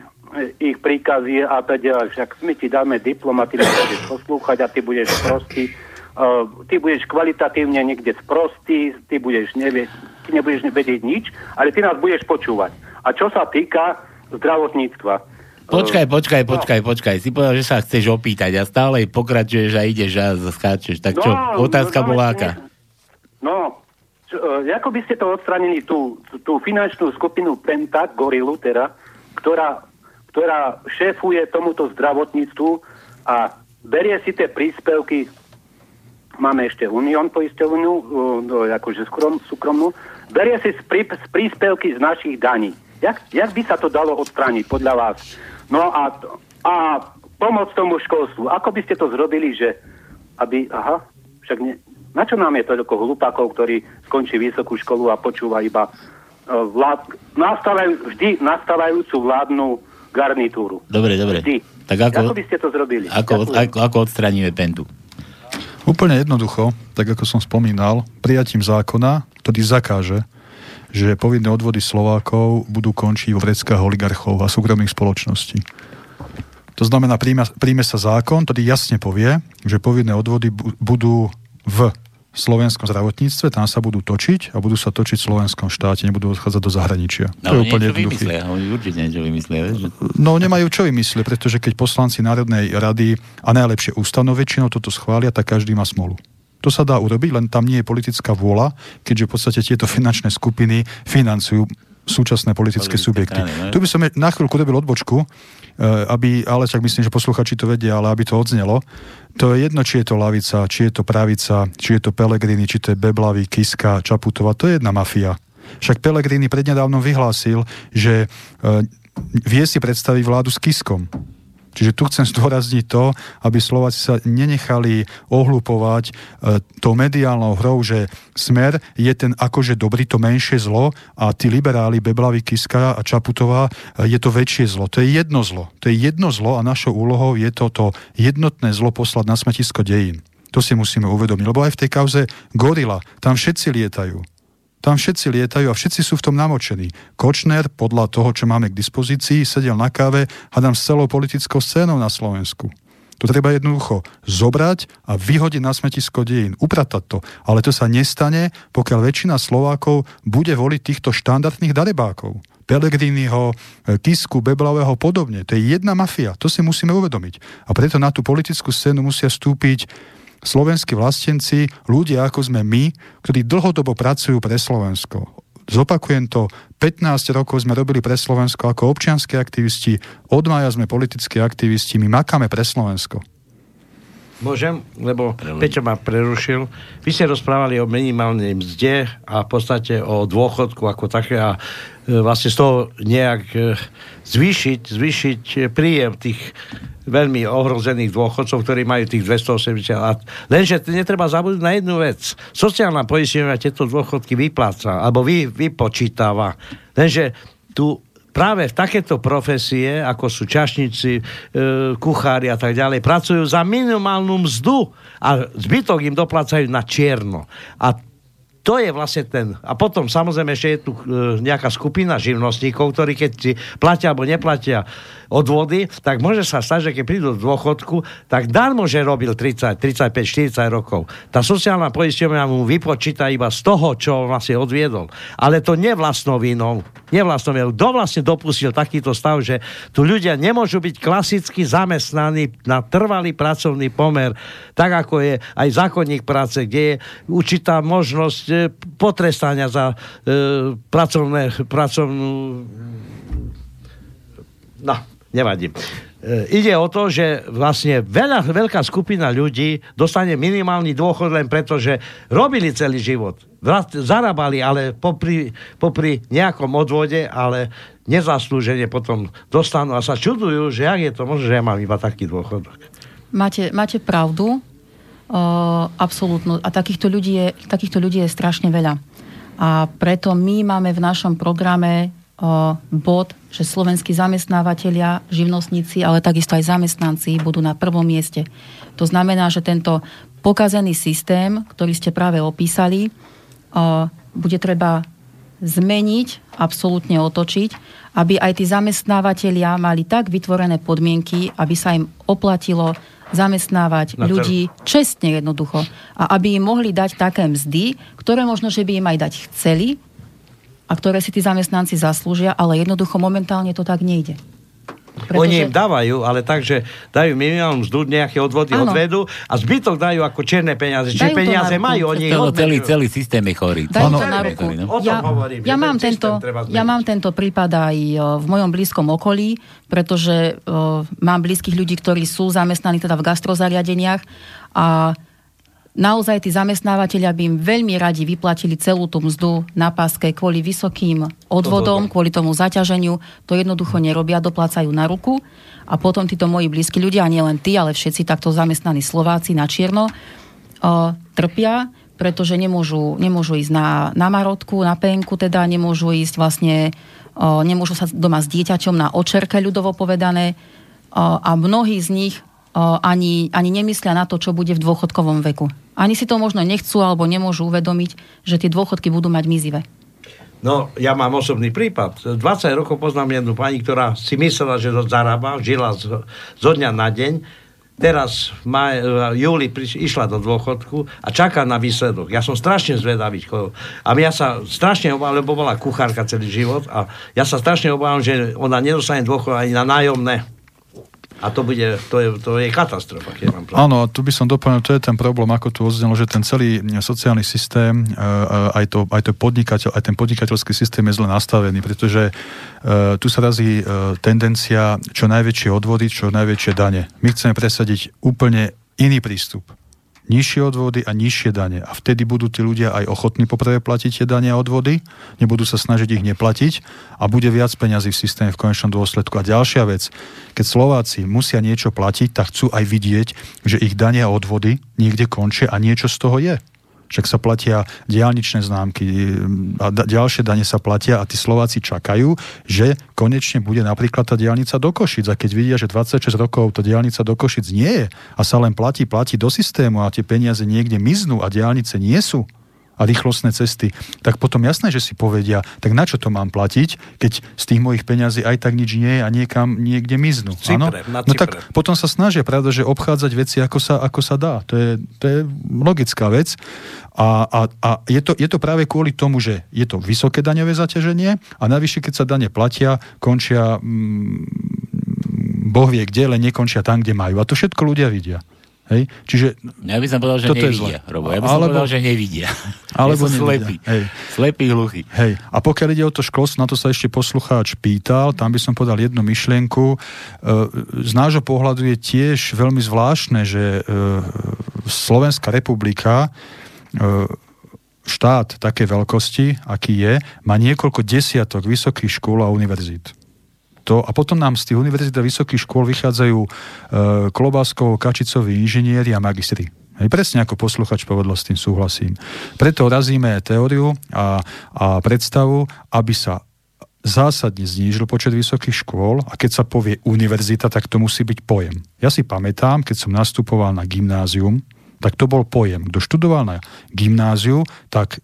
ich príkazy a teda, však my ti dáme diploma, ty budeš poslúchať a ty budeš prostý, uh, ty budeš kvalitatívne niekde sprostý, ty budeš nevie, ty nebudeš vedieť nič, ale ty nás budeš počúvať. A čo sa týka zdravotníctva, Počkaj, počkaj, počkaj, počkaj. Si povedal, že sa chceš opýtať a stále pokračuješ a ideš a skáčeš. Tak čo, no, otázka no, bola aká? No, čo, ako by ste to odstranili, tú, tú finančnú skupinu Penta, Gorilu teda, ktorá, ktorá šéfuje tomuto zdravotníctvu a berie si tie príspevky, máme ešte Unión poisťovnú, e, no, akože skrom, súkromnú, berie si z, prí, z príspevky z našich daní. Jak, jak by sa to dalo odstrániť podľa vás? No a, a pomoc tomu školstvu. Ako by ste to zrobili, že aby, aha, však ne, na čo nám je toľko hlupákov, ktorí skončí vysokú školu a počúva iba uh, vlád, nastávajú, vždy nastávajúcu vládnu garnitúru. Dobre, dobre. Vždy. Tak ako, ako by ste to zrobili? Ako, ako, ako odstraníme pentu? Úplne jednoducho, tak ako som spomínal, prijatím zákona, ktorý zakáže že povinné odvody Slovákov budú končiť vo vreckách oligarchov a súkromných spoločností. To znamená, príjme, príjme sa zákon, ktorý jasne povie, že povinné odvody budú v slovenskom zdravotníctve, tam sa budú točiť a budú sa točiť v slovenskom štáte, nebudú odchádzať do zahraničia. No, to je úplne vymyslia, oni určite niečo vymyslia. Že... No nemajú čo vymysliť, pretože keď poslanci Národnej rady a najlepšie ústavnou väčšinou toto schvália, tak každý má smolu. To sa dá urobiť, len tam nie je politická vôľa, keďže v podstate tieto finančné skupiny financujú súčasné politické Politické subjekty. Strany, tu by som na chvíľku robil odbočku, e, aby, ale však myslím, že posluchači to vedia, ale aby to odznelo. To je jedno, či je to lavica, či je to pravica, či je to Pelegrini, či to je Beblavy, Kiska, Čaputová, to je jedna mafia. Však Pelegrini prednedávnom vyhlásil, že e, vie si predstaviť vládu s Kiskom. Čiže tu chcem zdôrazniť to, aby Slováci sa nenechali ohlupovať e, tou mediálnou hrou, že smer je ten akože dobrý, to menšie zlo a tí liberáli, Beblavy, Kiska a Čaputová, e, je to väčšie zlo. To je jedno zlo. To je jedno zlo a našou úlohou je toto jednotné zlo poslať na smetisko dejín. To si musíme uvedomiť, lebo aj v tej kauze Gorila, tam všetci lietajú. Tam všetci lietajú a všetci sú v tom namočení. Kočner, podľa toho, čo máme k dispozícii, sedel na káve hádam s celou politickou scénou na Slovensku. To treba jednoducho zobrať a vyhodiť na smetisko dejín, upratať to. Ale to sa nestane, pokiaľ väčšina Slovákov bude voliť týchto štandardných darebákov. Pelegriniho, Kisku, Beblavého podobne. To je jedna mafia, to si musíme uvedomiť. A preto na tú politickú scénu musia stúpiť slovenskí vlastenci, ľudia ako sme my, ktorí dlhodobo pracujú pre Slovensko. Zopakujem to, 15 rokov sme robili pre Slovensko ako občianskí aktivisti, od maja sme politickí aktivisti, my makáme pre Slovensko. Môžem, lebo Peťo ma prerušil. Vy ste rozprávali o minimálnej mzde a v podstate o dôchodku ako také a e, vlastne z toho nejak e, zvýšiť, zvýšiť príjem tých veľmi ohrozených dôchodcov, ktorí majú tých 280 let. Lenže netreba zabudnúť na jednu vec. Sociálna poistenia tieto dôchodky vypláca, alebo vy, vypočítava. Lenže tu práve v takéto profesie, ako sú čašníci, e, kuchári a tak ďalej, pracujú za minimálnu mzdu a zbytok im doplácajú na čierno. A to je vlastne ten... A potom samozrejme ešte je tu e, nejaká skupina živnostníkov, ktorí keď si platia alebo neplatia odvody, tak môže sa stať, že keď prídu do dôchodku, tak darmo, že robil 30, 35, 40 rokov. Tá sociálna poisťovňa mu vypočíta iba z toho, čo vlastne odviedol. Ale to nie vlastnou vinou. Nie vlastnou vinou. Kto vlastne dopustil takýto stav, že tu ľudia nemôžu byť klasicky zamestnaní na trvalý pracovný pomer, tak ako je aj zákonník práce, kde je určitá možnosť e, potrestania za e, pracovné, pracovnú no, nevadí. E, ide o to, že vlastne veľa, veľká skupina ľudí dostane minimálny dôchod len preto, že robili celý život. Zarábali, ale popri, popri nejakom odvode, ale nezaslúžene potom dostanú a sa čudujú, že ak je to možné, že ja mám iba taký dôchodok. Máte, máte pravdu, uh, absolútnu. A takýchto ľudí, je, takýchto ľudí je strašne veľa. A preto my máme v našom programe bod, že slovenskí zamestnávateľia, živnostníci, ale takisto aj zamestnanci budú na prvom mieste. To znamená, že tento pokazený systém, ktorý ste práve opísali, bude treba zmeniť, absolútne otočiť, aby aj tí zamestnávateľia mali tak vytvorené podmienky, aby sa im oplatilo zamestnávať Na ľudí čestne jednoducho. A aby im mohli dať také mzdy, ktoré možno, že by im aj dať chceli, a ktoré si tí zamestnanci zaslúžia, ale jednoducho momentálne to tak nejde. Pretože... Oni im dávajú, ale tak, že dajú minimálnu mzdu, nejaké odvody ano. odvedú a zbytok dajú ako čierne peniaze. Čiže peniaze majú, oni to, celý, celý systém je chorý. Dajú to na ruku. No. Ja, hovorím, ja, mám tento, ja mám tento prípad aj v mojom blízkom okolí, pretože uh, mám blízkych ľudí, ktorí sú zamestnaní teda v gastrozariadeniach a naozaj tí zamestnávateľia by im veľmi radi vyplatili celú tú mzdu na páske kvôli vysokým odvodom, kvôli tomu zaťaženiu. To jednoducho nerobia, doplácajú na ruku. A potom títo moji blízki ľudia, a nielen tí, ale všetci takto zamestnaní Slováci na čierno, o, trpia, pretože nemôžu, nemôžu ísť na, na marotku, na penku, teda nemôžu ísť vlastne, o, nemôžu sa doma s dieťaťom na očerke, ľudovo povedané, o, a mnohí z nich ani, ani nemyslia na to, čo bude v dôchodkovom veku. Ani si to možno nechcú alebo nemôžu uvedomiť, že tie dôchodky budú mať mizivé. No, ja mám osobný prípad. 20 rokov poznám jednu pani, ktorá si myslela, že to zarába, žila z, zo dňa na deň. Teraz maj, v júli priš, išla do dôchodku a čaká na výsledok. Ja som strašne zvedavý. A ja sa strašne obávam, lebo bola kuchárka celý život a ja sa strašne obávam, že ona nedostane dôchod ani na nájomné a to, bude, to, je, to je katastrofa. Keď mám Áno, tu by som doplnil, to je ten problém, ako tu odznelo, že ten celý sociálny systém, e, e, aj, to, aj, to podnikateľ, aj ten podnikateľský systém je zle nastavený, pretože uh, tu sa razí tendencia čo najväčšie odvody, čo najväčšie dane. My chceme presadiť úplne iný prístup nižšie odvody a nižšie dane. A vtedy budú tí ľudia aj ochotní poprvé platiť tie dane a odvody, nebudú sa snažiť ich neplatiť a bude viac peňazí v systéme v konečnom dôsledku. A ďalšia vec, keď Slováci musia niečo platiť, tak chcú aj vidieť, že ich dania a odvody niekde končia a niečo z toho je však sa platia diálničné známky a ďalšie dane sa platia a tí Slováci čakajú, že konečne bude napríklad tá diálnica do Košic. A keď vidia, že 26 rokov tá diálnica do Košic nie je a sa len platí, platí do systému a tie peniaze niekde miznú a diálnice nie sú, a rýchlostné cesty, tak potom jasné, že si povedia, tak na čo to mám platiť, keď z tých mojich peňazí aj tak nič nie je a niekam niekde miznú. Cipre, no tak potom sa snažia, pravda, že obchádzať veci ako sa, ako sa dá. To je, to je logická vec. A, a, a je, to, je to práve kvôli tomu, že je to vysoké daňové zaťaženie a navyše, keď sa dane platia, končia mm, Boh vie kde, len nekončia tam, kde majú. A to všetko ľudia vidia. Hej? Čiže ja by som povedal, že nevidia, Robo. Ja by som alebo, povedal, že nevidia. [LAUGHS] Alebo sú slepí. Hej. Slepí, hluchí. Hej. A pokiaľ ide o to školstvo, na to sa ešte poslucháč pýtal, tam by som povedal jednu myšlienku. E, z nášho pohľadu je tiež veľmi zvláštne, že e, Slovenská republika e, štát také veľkosti, aký je, má niekoľko desiatok vysokých škôl a univerzít to, a potom nám z tých univerzít a vysokých škôl vychádzajú e, klobáskov, kačicoví inžinieri a magistri. Hej, presne ako posluchač povedal, s tým súhlasím. Preto razíme teóriu a, a predstavu, aby sa zásadne znížil počet vysokých škôl a keď sa povie univerzita, tak to musí byť pojem. Ja si pamätám, keď som nastupoval na gymnázium, tak to bol pojem. Kto študoval na gymnáziu, tak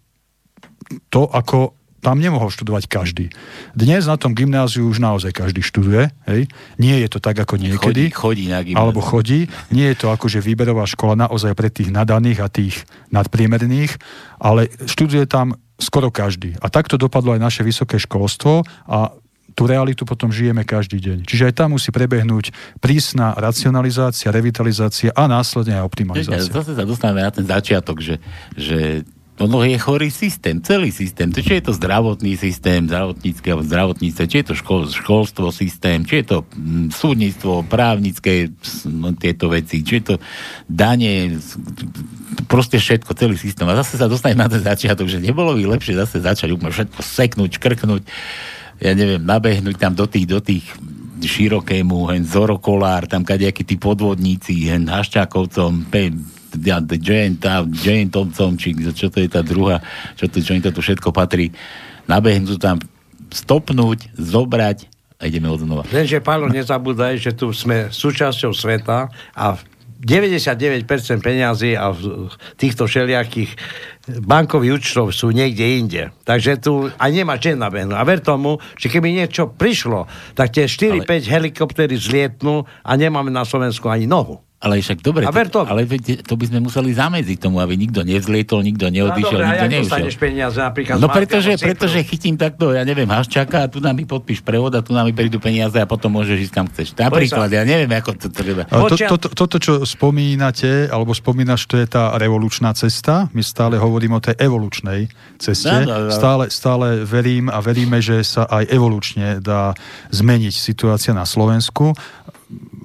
to, ako tam nemohol študovať každý. Dnes na tom gymnáziu už naozaj každý študuje. Hej? Nie je to tak ako niekedy. Chodí, chodí na gymnáziu. Alebo chodí. Nie je to akože výberová škola naozaj pre tých nadaných a tých nadpriemerných, ale študuje tam skoro každý. A takto dopadlo aj naše vysoké školstvo a tú realitu potom žijeme každý deň. Čiže aj tam musí prebehnúť prísna racionalizácia, revitalizácia a následne aj optimalizácia. Zase sa dostávame na ten začiatok, že, že ono je chorý systém, celý systém. Či je to zdravotný systém, zdravotnícke alebo zdravotníctve, či je to škol, školstvo systém, či je to mm, súdnictvo, právnické no, tieto veci, či je to dane, proste všetko, celý systém. A zase sa dostane na ten začiatok, že nebolo by lepšie zase začať úplne všetko seknúť, krknúť, ja neviem, nabehnúť tam do tých, do tých širokému, hen Zorokolár, tam kadejakí tí podvodníci, hen Haščákovcom, Giantovcom, či čo to je tá druhá, čo, to, čo im to tu všetko patrí, nabehnú tam, stopnúť, zobrať a ideme od znova. Lenže, Pálo, nezabúdaj, že tu sme súčasťou sveta a 99% peňazí a týchto všelijakých bankových účtov sú niekde inde. Takže tu aj nemá čem nabehnúť. A ver tomu, že keby niečo prišlo, tak tie 4-5 Ale... helikoptery zlietnú a nemáme na Slovensku ani nohu. Ale však dobre, a to, ale to by sme museli zamedziť tomu, aby nikto nevzlietol, nikto neodišiel, no, nikto neušiel. peniaze napríklad No pretože, pretože chytím takto, ja neviem, Haščaka a tu nám mi podpíš prevod a tu nám mi prídu peniaze a potom môžeš ísť kam chceš. Napríklad, ja neviem, ako to treba. To, to, to, toto, čo spomínate, alebo spomínaš, to je tá revolučná cesta. My stále hovoríme o tej evolučnej ceste. No, no, no. Stále, stále verím a veríme, že sa aj evolučne dá zmeniť situácia na Slovensku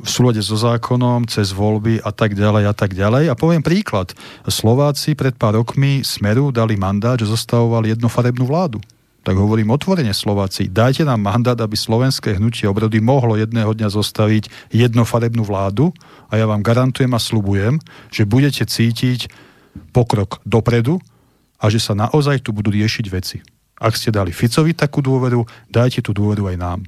v súlade so zákonom, cez voľby a tak ďalej a tak ďalej. A poviem príklad. Slováci pred pár rokmi Smeru dali mandát, že zostavovali jednofarebnú vládu. Tak hovorím otvorene Slováci, dajte nám mandát, aby slovenské hnutie obrody mohlo jedného dňa zostaviť jednofarebnú vládu a ja vám garantujem a slubujem, že budete cítiť pokrok dopredu a že sa naozaj tu budú riešiť veci. Ak ste dali Ficovi takú dôveru, dajte tú dôveru aj nám.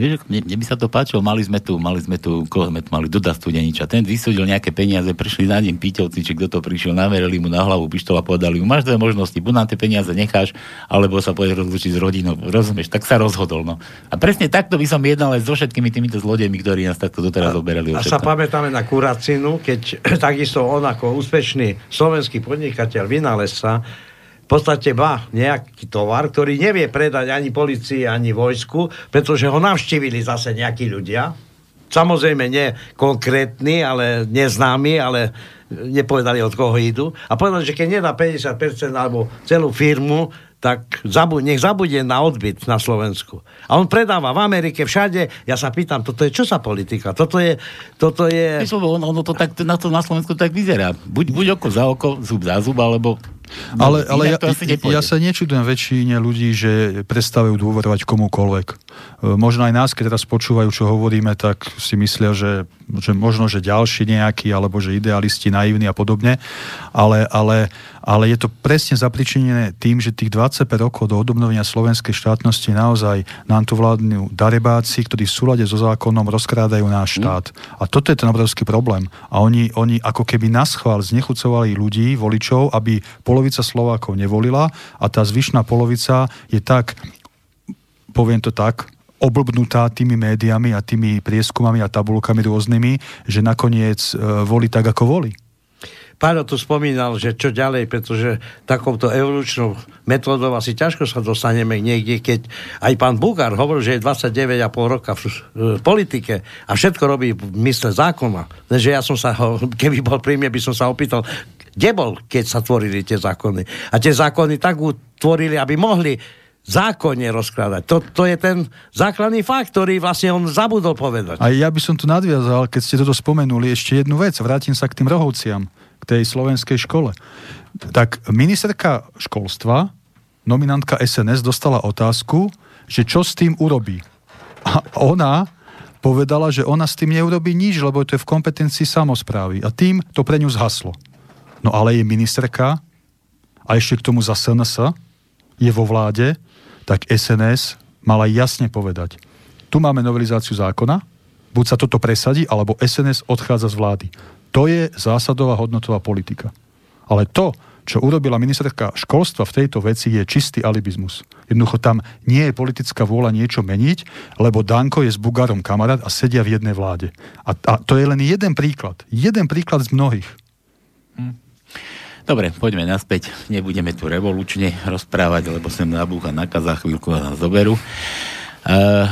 Vieš, mne, mne by sa to páčilo, mali sme tu, mali sme tu, koho sme tu mali, Duda Studeniča. Ten vysúdil nejaké peniaze, prišli na deň píťovci, či kto to prišiel, namerili mu na hlavu pištola, povedali mu, máš dve možnosti, buď nám tie peniaze necháš, alebo sa pôjdeš rozlučiť s rodinou. Rozumieš, tak sa rozhodol. No. A presne takto by som jednal aj so všetkými týmito zlodejmi, ktorí nás takto doteraz oberali. A, a sa pamätáme na Kuracinu, keď [CLEARS THROAT] takisto on ako úspešný slovenský podnikateľ, vynálezca, podstate má nejaký tovar, ktorý nevie predať ani policii, ani vojsku, pretože ho navštívili zase nejakí ľudia. Samozrejme nie konkrétni, ale neznámi, ale nepovedali, od koho idú. A povedali, že keď nedá 50% alebo celú firmu, tak zabu- nech zabude na odbyt na Slovensku. A on predáva v Amerike, všade. Ja sa pýtam, toto je čo sa politika? Toto je... Toto je... Ono, ono to tak, na, to na Slovensku tak vyzerá. Buď, buď oko za oko, zub za zub, alebo ale, ale ja, ja sa nečudujem väčšine ľudí, že prestávajú dôverovať komukoľvek. E, možno aj nás, keď teraz počúvajú, čo hovoríme, tak si myslia, že, že možno, že ďalší nejaký, alebo že idealisti, naivní a podobne. Ale, ale, ale je to presne zapričinené tým, že tých 25 rokov do odobnovenia slovenskej štátnosti naozaj nám tu vládnu darebáci, ktorí v súlade so zákonom rozkrádajú náš štát. A toto je ten obrovský problém. A oni, oni ako keby na schvál znechucovali ľudí, voličov, aby polo polovica Slovákov nevolila a tá zvyšná polovica je tak, poviem to tak, oblbnutá tými médiami a tými prieskumami a tabulkami rôznymi, že nakoniec e, volí tak, ako volí. Páro tu spomínal, že čo ďalej, pretože takouto evolučnou metódou asi ťažko sa dostaneme niekde, keď aj pán Bugár hovoril, že je 29,5 roka v politike a všetko robí v mysle zákona. Lenže ja som sa ho, keby bol pri mne, by som sa opýtal, kde bol, keď sa tvorili tie zákony? A tie zákony tak utvorili, aby mohli zákonne rozkladať. To, to je ten základný fakt, ktorý vlastne on zabudol povedať. A ja by som tu nadviazal, keď ste toto spomenuli, ešte jednu vec. Vrátim sa k tým rohovciam, k tej slovenskej škole. Tak ministerka školstva, nominantka SNS, dostala otázku, že čo s tým urobí. A ona povedala, že ona s tým neurobí nič, lebo to je v kompetencii samozprávy. A tým to pre ňu zhaslo. No ale je ministerka a ešte k tomu za SNS je vo vláde, tak SNS mala jasne povedať. Tu máme novelizáciu zákona, buď sa toto presadí, alebo SNS odchádza z vlády. To je zásadová hodnotová politika. Ale to, čo urobila ministerka školstva v tejto veci, je čistý alibizmus. Jednoducho tam nie je politická vôľa niečo meniť, lebo Danko je s Bugarom kamarát a sedia v jednej vláde. A, a to je len jeden príklad. Jeden príklad z mnohých. Dobre, poďme naspäť. Nebudeme tu revolučne rozprávať, lebo sem nabúcha nakaza chvíľku a nás zoberú. Uh,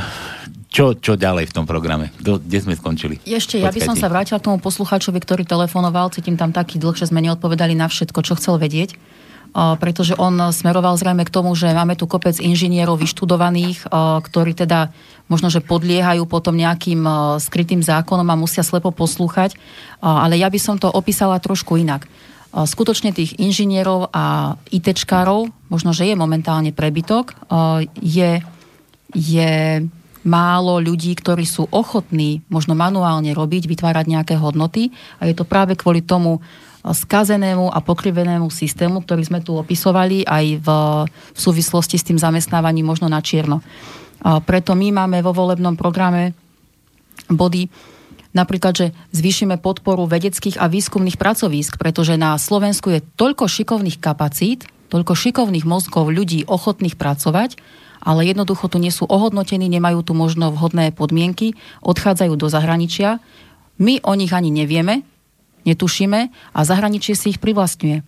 čo, čo ďalej v tom programe? Do, kde sme skončili? Ešte, ja by som sa vrátila k tomu poslucháčovi, ktorý telefonoval. Cítim tam taký dlh, že sme neodpovedali na všetko, čo chcel vedieť pretože on smeroval zrejme k tomu, že máme tu kopec inžinierov vyštudovaných, ktorí teda možno, že podliehajú potom nejakým skrytým zákonom a musia slepo poslúchať, ale ja by som to opísala trošku inak. Skutočne tých inžinierov a ITčkárov, možno, že je momentálne prebytok, je, je málo ľudí, ktorí sú ochotní možno manuálne robiť, vytvárať nejaké hodnoty a je to práve kvôli tomu, skazenému a pokrivenému systému, ktorý sme tu opisovali aj v, v súvislosti s tým zamestnávaním možno na čierno. Preto my máme vo volebnom programe body, napríklad, že zvýšime podporu vedeckých a výskumných pracovísk, pretože na Slovensku je toľko šikovných kapacít, toľko šikovných mozgov ľudí ochotných pracovať, ale jednoducho tu nie sú ohodnotení, nemajú tu možno vhodné podmienky, odchádzajú do zahraničia. My o nich ani nevieme, netušíme a zahraničie si ich privlastňuje.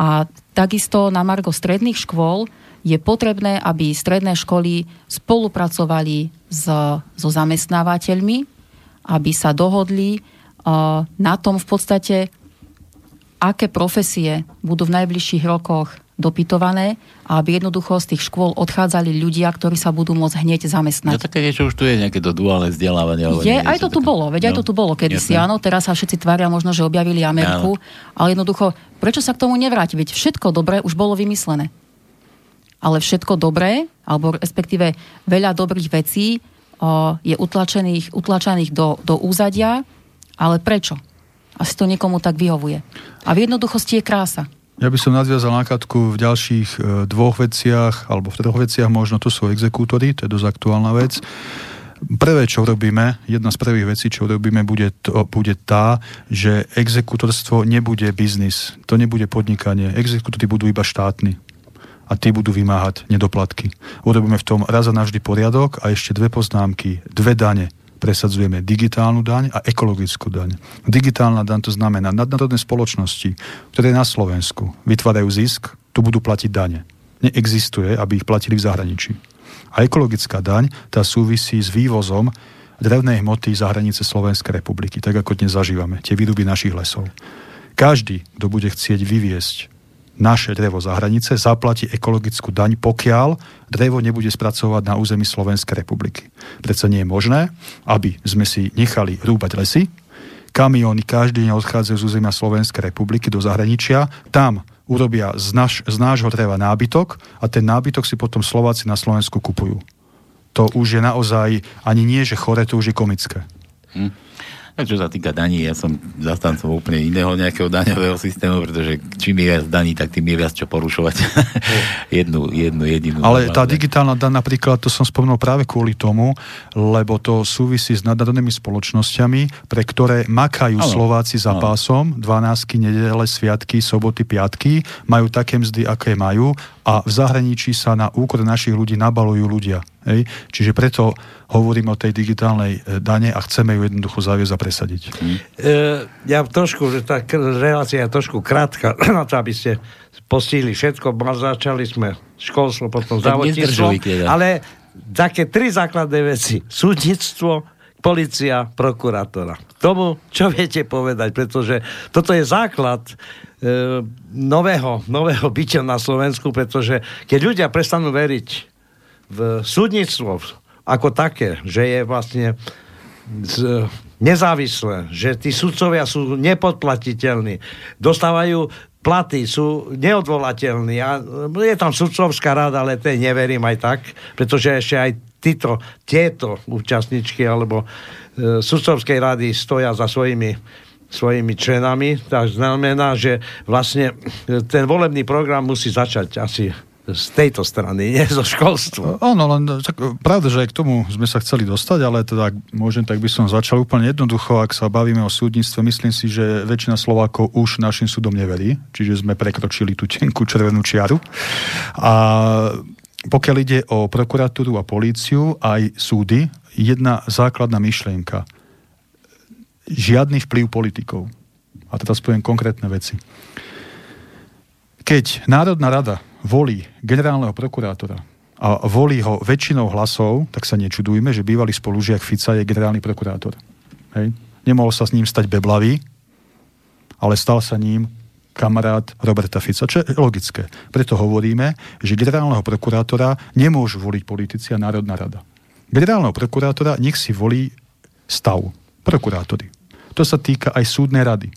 A takisto na Margo stredných škôl je potrebné, aby stredné školy spolupracovali s, so zamestnávateľmi, aby sa dohodli uh, na tom v podstate, aké profesie budú v najbližších rokoch dopytované a aby jednoducho z tých škôl odchádzali ľudia, ktorí sa budú môcť hneď zamestnať. No také niečo už tu je, nejaké to duálne vzdelávanie. Ale je, aj to tu také... bolo, veď no, aj to tu bolo kedysi, áno, teraz sa všetci tvária možno, že objavili Ameriku, áno. ale jednoducho, prečo sa k tomu nevráti? Veď všetko dobré už bolo vymyslené. Ale všetko dobré, alebo respektíve veľa dobrých vecí je utlačených, utlačených do, do úzadia, ale prečo? Asi to niekomu tak vyhovuje. A v jednoduchosti je krása. Ja by som nadviazal na Katku v ďalších e, dvoch veciach, alebo v troch veciach možno, to sú exekútory, to je dosť aktuálna vec. Prvé, čo robíme, jedna z prvých vecí, čo robíme, bude, to, bude tá, že exekútorstvo nebude biznis, to nebude podnikanie. Exekútory budú iba štátni a tí budú vymáhať nedoplatky. Urobíme v tom raz a navždy poriadok a ešte dve poznámky, dve dane presadzujeme digitálnu daň a ekologickú daň. Digitálna daň to znamená nadnárodné spoločnosti, ktoré na Slovensku vytvárajú zisk, tu budú platiť dane. Neexistuje, aby ich platili v zahraničí. A ekologická daň, tá súvisí s vývozom drevnej hmoty za hranice Slovenskej republiky, tak ako dnes zažívame, tie výruby našich lesov. Každý, kto bude chcieť vyviesť naše drevo za hranice, zaplatí ekologickú daň, pokiaľ drevo nebude spracovať na území Slovenskej republiky. Preto nie je možné, aby sme si nechali rúbať lesy, kamióny každý deň odchádzajú z územia Slovenskej republiky do zahraničia, tam urobia z, naš, z nášho dreva nábytok a ten nábytok si potom Slováci na Slovensku kupujú. To už je naozaj ani nie, že chore, to už je komické. Hm. A [LAUGHS] čo sa týka daní, ja som zastancom úplne iného nejakého daňového systému, pretože čím je viac daní, tak tým je viac čo porušovať. [LAUGHS] jednu, jednu jedinú. Ale tá digitálna daň napríklad, to som spomenul práve kvôli tomu, lebo to súvisí s nadnárodnými spoločnosťami, pre ktoré makajú ano. Slováci za ano. pásom, 12 nedele, sviatky, soboty, piatky, majú také mzdy, aké majú a v zahraničí sa na úkor našich ľudí nabalujú ľudia. Hej? Čiže preto hovorím o tej digitálnej e, dane a chceme ju jednoducho zaviesť a presadiť. Mm. E, ja trošku, že tá relácia je trošku krátka [CLEARS THROAT] na to, aby ste postihli všetko. Začali sme školstvo, potom zdravotníctvo. Ale také tri základné veci. Súdnictvo, policia, prokurátora. K tomu, čo viete povedať, pretože toto je základ e, nového, nového bytia na Slovensku, pretože keď ľudia prestanú veriť v súdnictvo ako také, že je vlastne z, nezávislé, že tí sudcovia sú nepodplatiteľní, dostávajú platy, sú neodvolateľní a je tam sudcovská rada, ale tej neverím aj tak, pretože ešte aj títo, tieto účastničky alebo e, sudcovskej rady stoja za svojimi svojimi členami, tak znamená, že vlastne ten volebný program musí začať asi z tejto strany, nie zo školstva. Áno, len tak, pravda, že aj k tomu sme sa chceli dostať, ale teda, ak môžem, tak by som začal úplne jednoducho, ak sa bavíme o súdnictve, myslím si, že väčšina Slovákov už našim súdom neverí, čiže sme prekročili tú tenkú červenú čiaru. A pokiaľ ide o prokuratúru a políciu, aj súdy, jedna základná myšlienka. Žiadny vplyv politikov. A teraz poviem konkrétne veci. Keď Národná rada volí generálneho prokurátora a volí ho väčšinou hlasov, tak sa nečudujme, že bývalý spolužiak Fica je generálny prokurátor. Hej. Nemohol sa s ním stať beblavý, ale stal sa ním kamarát Roberta Fica, čo je logické. Preto hovoríme, že generálneho prokurátora nemôžu voliť politici a Národná rada. Generálneho prokurátora nech si volí stav, prokurátory. To sa týka aj súdnej rady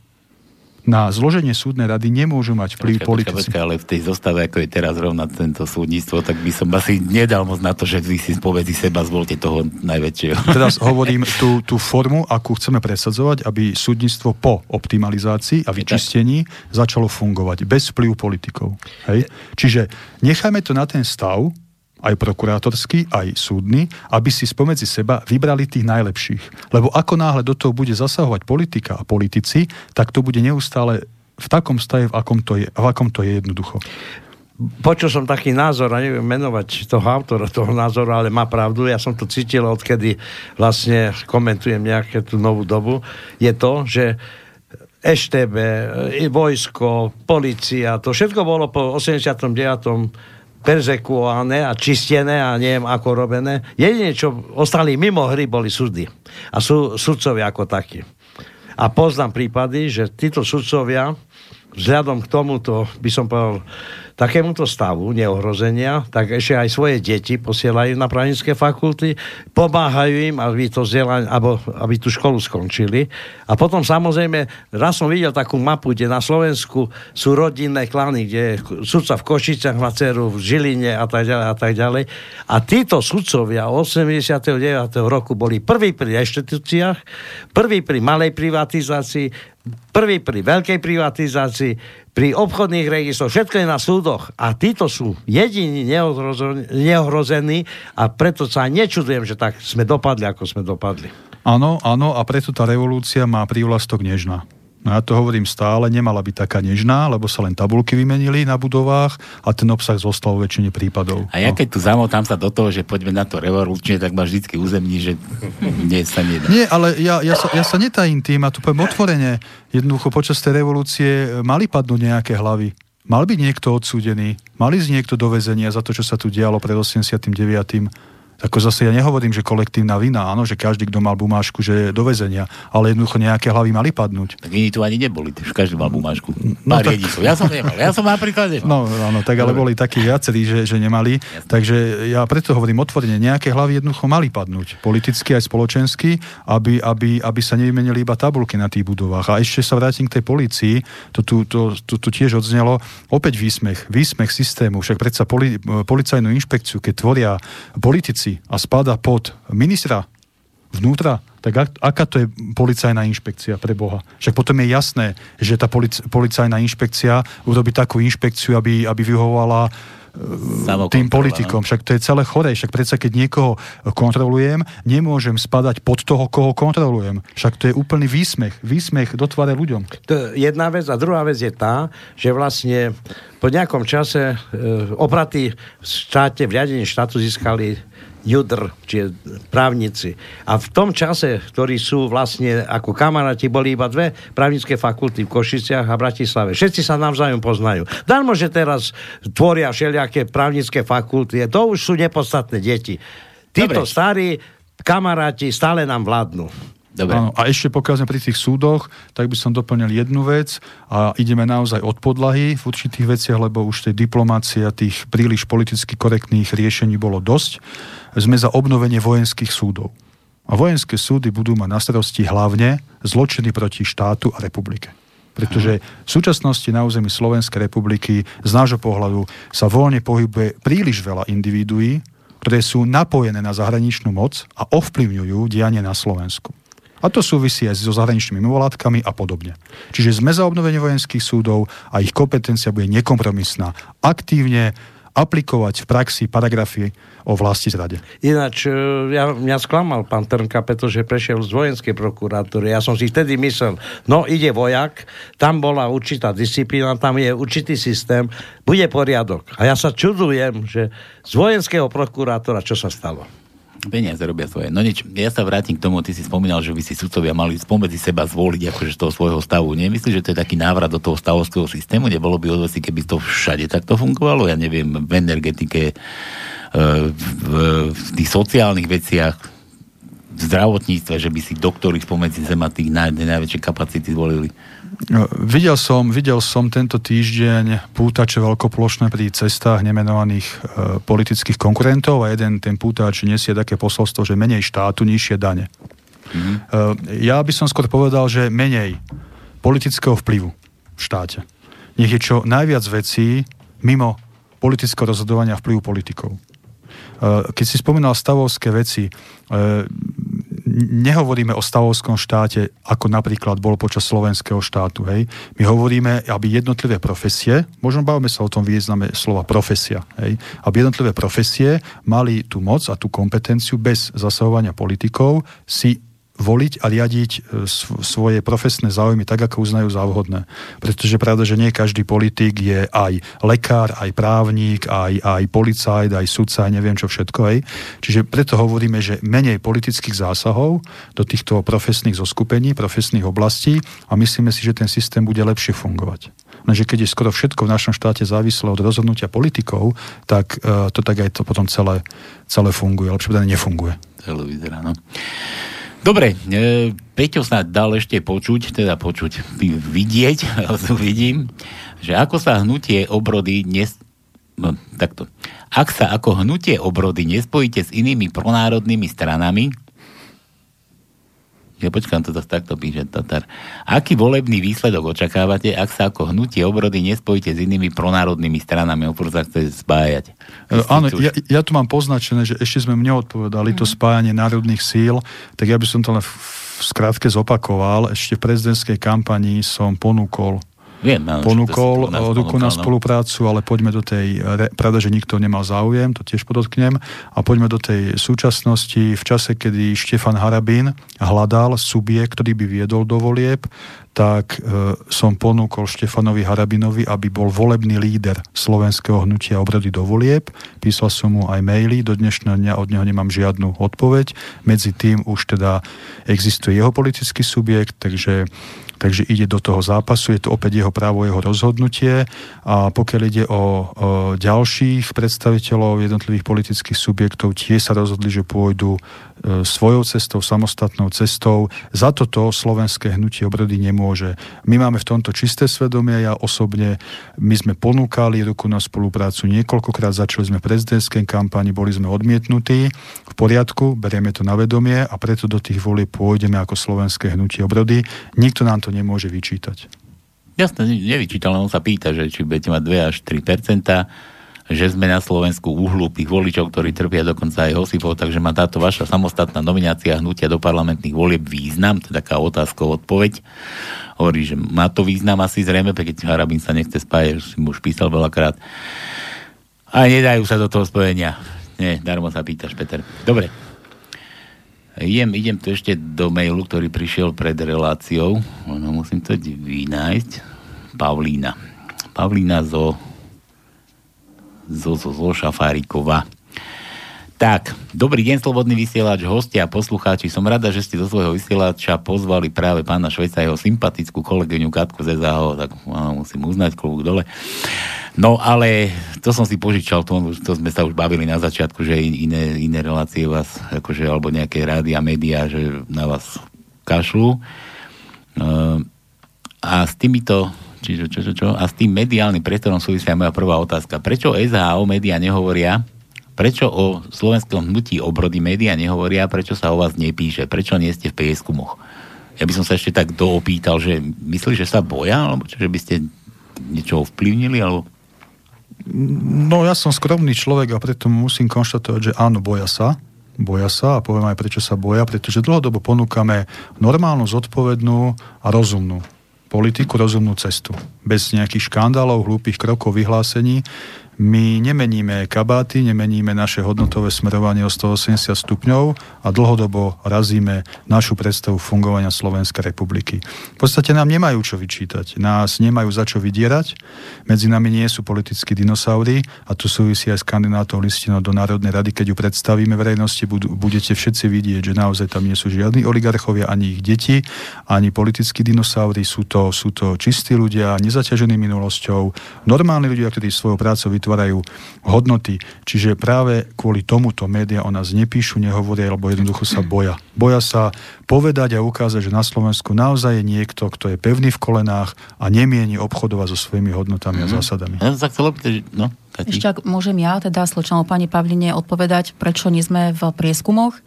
na zloženie súdnej rady nemôžu mať vplyv počka, politici. Počka, ale v tej zostave, ako je teraz rovna tento súdnictvo, tak by som asi nedal moc na to, že vy si spomedzi seba zvolte toho najväčšieho. [LAUGHS] Teraz hovorím [LAUGHS] tú, tú formu, akú chceme presadzovať, aby súdnictvo po optimalizácii a vyčistení začalo fungovať bez vplyvu politikov. Hej? Čiže nechajme to na ten stav, aj prokurátorský, aj súdny, aby si spomedzi seba vybrali tých najlepších. Lebo ako náhle do toho bude zasahovať politika a politici, tak to bude neustále v takom stave, v akom to je, v akom to je jednoducho. Počul som taký názor, a neviem menovať toho autora toho názoru, ale má pravdu, ja som to cítil, odkedy vlastne komentujem nejaké tú novú dobu, je to, že EŠTB, vojsko, policia, to všetko bolo po 89 perzekuované a čistené a neviem ako robené. Jedine, čo ostali mimo hry, boli súdy. A sú sudcovia ako takí. A poznám prípady, že títo sudcovia vzhľadom k tomuto, by som povedal, takémuto stavu neohrozenia, tak ešte aj svoje deti posielajú na právnické fakulty, pomáhajú im, aby to vzdelanie, alebo aby tú školu skončili. A potom samozrejme, raz som videl takú mapu, kde na Slovensku sú rodinné klany, kde je sudca v Košiciach má dceru, v Žiline a tak ďalej a tak ďalej. A títo sudcovia 89. roku boli prví pri reštitúciách, prví pri malej privatizácii, prvý pri veľkej privatizácii, pri obchodných registroch, všetko je na súdoch a títo sú jediní neohrození a preto sa nečudujem, že tak sme dopadli, ako sme dopadli. Áno, áno a preto tá revolúcia má prívlastok nežná. No ja to hovorím stále, nemala byť taká nežná, lebo sa len tabulky vymenili na budovách a ten obsah zostal vo väčšine prípadov. A ja no. keď tu zamotám sa do toho, že poďme na to revolúčne, tak ma vždycky uzemní, že nie sa nedá. Nie, ale ja, ja, sa, ja sa netajím tým a tu poviem otvorene. Jednoducho počas tej revolúcie mali padnúť nejaké hlavy. Mal byť niekto odsúdený, mali ísť niekto do väzenia za to, čo sa tu dialo pred 89 ako zase ja nehovorím, že kolektívna vina, áno, že každý, kto mal bumášku, že je do väzenia, ale jednoducho nejaké hlavy mali padnúť. Tak iní tu ani neboli, už každý mal bumášku. No, tak... Ja som nemal, ja som napríklad nemal. No, áno, tak ale boli takí viacerí, že, že nemali. Jasne. Takže ja preto hovorím otvorene, nejaké hlavy jednoducho mali padnúť, politicky aj spoločensky, aby, aby, aby sa nevymenili iba tabulky na tých budovách. A ešte sa vrátim k tej policii, to tu, to, to, to tiež odznelo, opäť výsmech, výsmech systému, však predsa poli, policajnú inšpekciu, keď tvoria politici, a spada pod ministra vnútra, tak ak, aká to je policajná inšpekcia pre Boha? Však potom je jasné, že tá polic, policajná inšpekcia urobí takú inšpekciu, aby, aby vyhovovala e, tým politikom. No. Však to je celé chore. Však predsa, keď niekoho kontrolujem, nemôžem spadať pod toho, koho kontrolujem. Však to je úplný výsmech. Výsmech do tváre ľuďom. To je jedna vec. A druhá vec je tá, že vlastne po nejakom čase e, opraty v štáte, v riadení štátu získali judr, čiže právnici. A v tom čase, ktorí sú vlastne ako kamaráti, boli iba dve právnické fakulty v Košiciach a Bratislave. Všetci sa navzájom poznajú. Darmo, že teraz tvoria všelijaké právnické fakulty, to už sú nepodstatné deti. Títo Dobre. starí kamaráti stále nám vládnu. Dobre. Áno, a ešte pokiaľ sme pri tých súdoch, tak by som doplnil jednu vec a ideme naozaj od podlahy v určitých veciach, lebo už tej diplomácie a tých príliš politicky korektných riešení bolo dosť. Sme za obnovenie vojenských súdov. A vojenské súdy budú mať na starosti hlavne zločiny proti štátu a republike. Pretože v súčasnosti na území Slovenskej republiky z nášho pohľadu sa voľne pohybuje príliš veľa individuí, ktoré sú napojené na zahraničnú moc a ovplyvňujú dianie na Slovensku. A to súvisí aj so zahraničnými mimovládkami a podobne. Čiže sme za obnovenie vojenských súdov a ich kompetencia bude nekompromisná. Aktívne aplikovať v praxi paragrafy o vlasti zrade. Ináč, e, ja, mňa sklamal pán Trnka, pretože prešiel z vojenskej prokuratúry. Ja som si vtedy myslel, no ide vojak, tam bola určitá disciplína, tam je určitý systém, bude poriadok. A ja sa čudujem, že z vojenského prokurátora čo sa stalo? Peniaze robia svoje. No nič, ja sa vrátim k tomu, ty si spomínal, že by si sudcovia mali spomedzi seba zvoliť akože z toho svojho stavu. Nemyslíš, že to je taký návrat do toho stavovského systému? Nebolo by odvesi, keby to všade takto fungovalo? Ja neviem, v energetike, e, v, v tých sociálnych veciach, v zdravotníctve, že by si doktori spomedzi seba tých naj, najväčšie kapacity zvolili. No, videl som, videl som tento týždeň pútače veľkoplošné pri cestách nemenovaných e, politických konkurentov a jeden ten pútač nesie také posolstvo, že menej štátu, nižšie dane. Mm-hmm. E, ja by som skôr povedal, že menej politického vplyvu v štáte. Nech je čo najviac vecí mimo politického rozhodovania vplyvu politikov. E, keď si spomínal stavovské veci, e, nehovoríme o stavovskom štáte, ako napríklad bol počas slovenského štátu. Hej. My hovoríme, aby jednotlivé profesie, možno bavíme sa o tom význame slova profesia, hej, aby jednotlivé profesie mali tú moc a tú kompetenciu bez zasahovania politikov si voliť a riadiť e, svoje profesné záujmy tak, ako uznajú za vhodné. Pretože pravda, že nie každý politik je aj lekár, aj právnik, aj, aj policajt, aj sudca, aj neviem čo všetko. Aj. Čiže preto hovoríme, že menej politických zásahov do týchto profesných zoskupení, profesných oblastí a myslíme si, že ten systém bude lepšie fungovať. Lenže keď je skoro všetko v našom štáte závislé od rozhodnutia politikov, tak uh, to tak aj to potom celé, celé funguje. Lepšie povedané nefunguje. Celé vyzerá, no. Dobre, e, Peťo sa dal ešte počuť, teda počuť, vidieť, [LAUGHS] vidím, že ako sa hnutie obrody nes... No, takto. Ak sa ako hnutie obrody nespojíte s inými pronárodnými stranami, ja počkám, to takto píše Tatar. Aký volebný výsledok očakávate, ak sa ako hnutie obrody nespojíte s inými pronárodnými stranami, oproti sa chce spájať? E, áno, ja, ja tu mám poznačené, že ešte sme neodpovedali mm. to spájanie národných síl, tak ja by som to len v skrátke zopakoval. Ešte v prezidentskej kampanii som ponúkol Viem, áno, ponúkol ruku na spoluprácu, ale poďme do tej, pravda, že nikto nemal záujem, to tiež podotknem, a poďme do tej súčasnosti, v čase, kedy Štefan Harabín hľadal subjekt, ktorý by viedol do volieb, tak e, som ponúkol Štefanovi Harabinovi, aby bol volebný líder slovenského hnutia obrady do volieb. Písal som mu aj maily, do dnešného dňa od neho nemám žiadnu odpoveď. Medzi tým už teda existuje jeho politický subjekt, takže takže ide do toho zápasu, je to opäť jeho právo, jeho rozhodnutie a pokiaľ ide o, o ďalších predstaviteľov jednotlivých politických subjektov, tie sa rozhodli, že pôjdu e, svojou cestou, samostatnou cestou. Za toto slovenské hnutie obrody nemôže. My máme v tomto čisté svedomie, ja osobne, my sme ponúkali ruku na spoluprácu niekoľkokrát, začali sme v prezidentskej kampani, boli sme odmietnutí, v poriadku, berieme to na vedomie a preto do tých volieb pôjdeme ako slovenské hnutie obrody. Nikto nám to nemôže vyčítať. Jasne, nevyčítal, on sa pýta, že či budete mať 2 až 3% že sme na Slovensku uhlúpých voličov, ktorí trpia dokonca aj Hosifov, takže má táto vaša samostatná nominácia hnutia do parlamentných volieb význam, je taká otázka, odpoveď. Hovorí, že má to význam asi zrejme, keď Harabín sa nechce spájať, si mu už písal veľakrát. A nedajú sa do toho spojenia. Nie, darmo sa pýtaš, Peter. Dobre. Idem, idem tu ešte do mailu, ktorý prišiel pred reláciou. No, musím to vynájsť. Pavlína. Pavlína zo, zo, zo, zo Šafárikova. Tak, dobrý deň, Slobodný vysielač, hostia a poslucháči. Som rada, že ste do svojho vysielača pozvali práve pána Šveca jeho sympatickú kolegyňu Katku Zezaho, tak áno, musím uznať klobúk dole. No ale to som si požičal, to, to sme sa už bavili na začiatku, že iné, iné relácie vás, akože, alebo nejaké rády a médiá, že na vás kašľú. Uh, a s týmito čiže čo, čo, čo, a s tým mediálnym priestorom súvisia moja prvá otázka. Prečo SHO médiá nehovoria, prečo o slovenskom hnutí obrody médiá nehovoria, prečo sa o vás nepíše, prečo nie ste v prieskumoch? Ja by som sa ešte tak doopýtal, že myslíš, že sa boja, alebo čo, že by ste niečo ovplyvnili, alebo No ja som skromný človek a preto musím konštatovať, že áno, boja sa. Boja sa a poviem aj prečo sa boja, pretože dlhodobo ponúkame normálnu, zodpovednú a rozumnú politiku, rozumnú cestu. Bez nejakých škandálov, hlúpych krokov, vyhlásení. My nemeníme kabáty, nemeníme naše hodnotové smerovanie o 180 stupňov a dlhodobo razíme našu predstavu fungovania Slovenskej republiky. V podstate nám nemajú čo vyčítať, nás nemajú za čo vydierať, medzi nami nie sú politickí dinosaury a to súvisí aj s kandidátom listinou do Národnej rady. Keď ju predstavíme verejnosti, budete všetci vidieť, že naozaj tam nie sú žiadni oligarchovia, ani ich deti, ani politickí dinosaury, sú to, sú to čistí ľudia, nezaťažení minulosťou, normálni ľudia, ktorí svojou prácou vytvárajú hodnoty. Čiže práve kvôli tomuto média o nás nepíšu, nehovoria, alebo jednoducho sa boja. Boja sa povedať a ukázať, že na Slovensku naozaj je niekto, kto je pevný v kolenách a nemieni obchodovať so svojimi hodnotami mm-hmm. a mhm. zásadami. Ja sa chcel opýtať, no, Ešte ak môžem ja, teda sločanou pani Pavline, odpovedať, prečo nie sme v prieskumoch.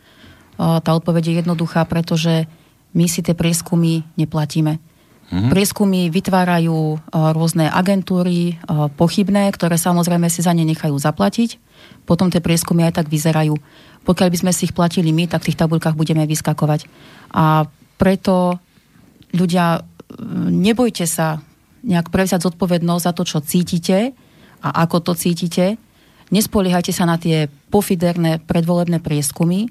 Tá odpoveď je jednoduchá, pretože my si tie prieskumy neplatíme. Mm-hmm. Prieskumy vytvárajú uh, rôzne agentúry uh, pochybné, ktoré samozrejme si za ne nechajú zaplatiť. Potom tie prieskumy aj tak vyzerajú. Pokiaľ by sme si ich platili my, tak v tých tabulkách budeme vyskakovať. A preto ľudia, nebojte sa nejak prevziať zodpovednosť za to, čo cítite a ako to cítite. Nespoliehajte sa na tie pofiderné predvolebné prieskumy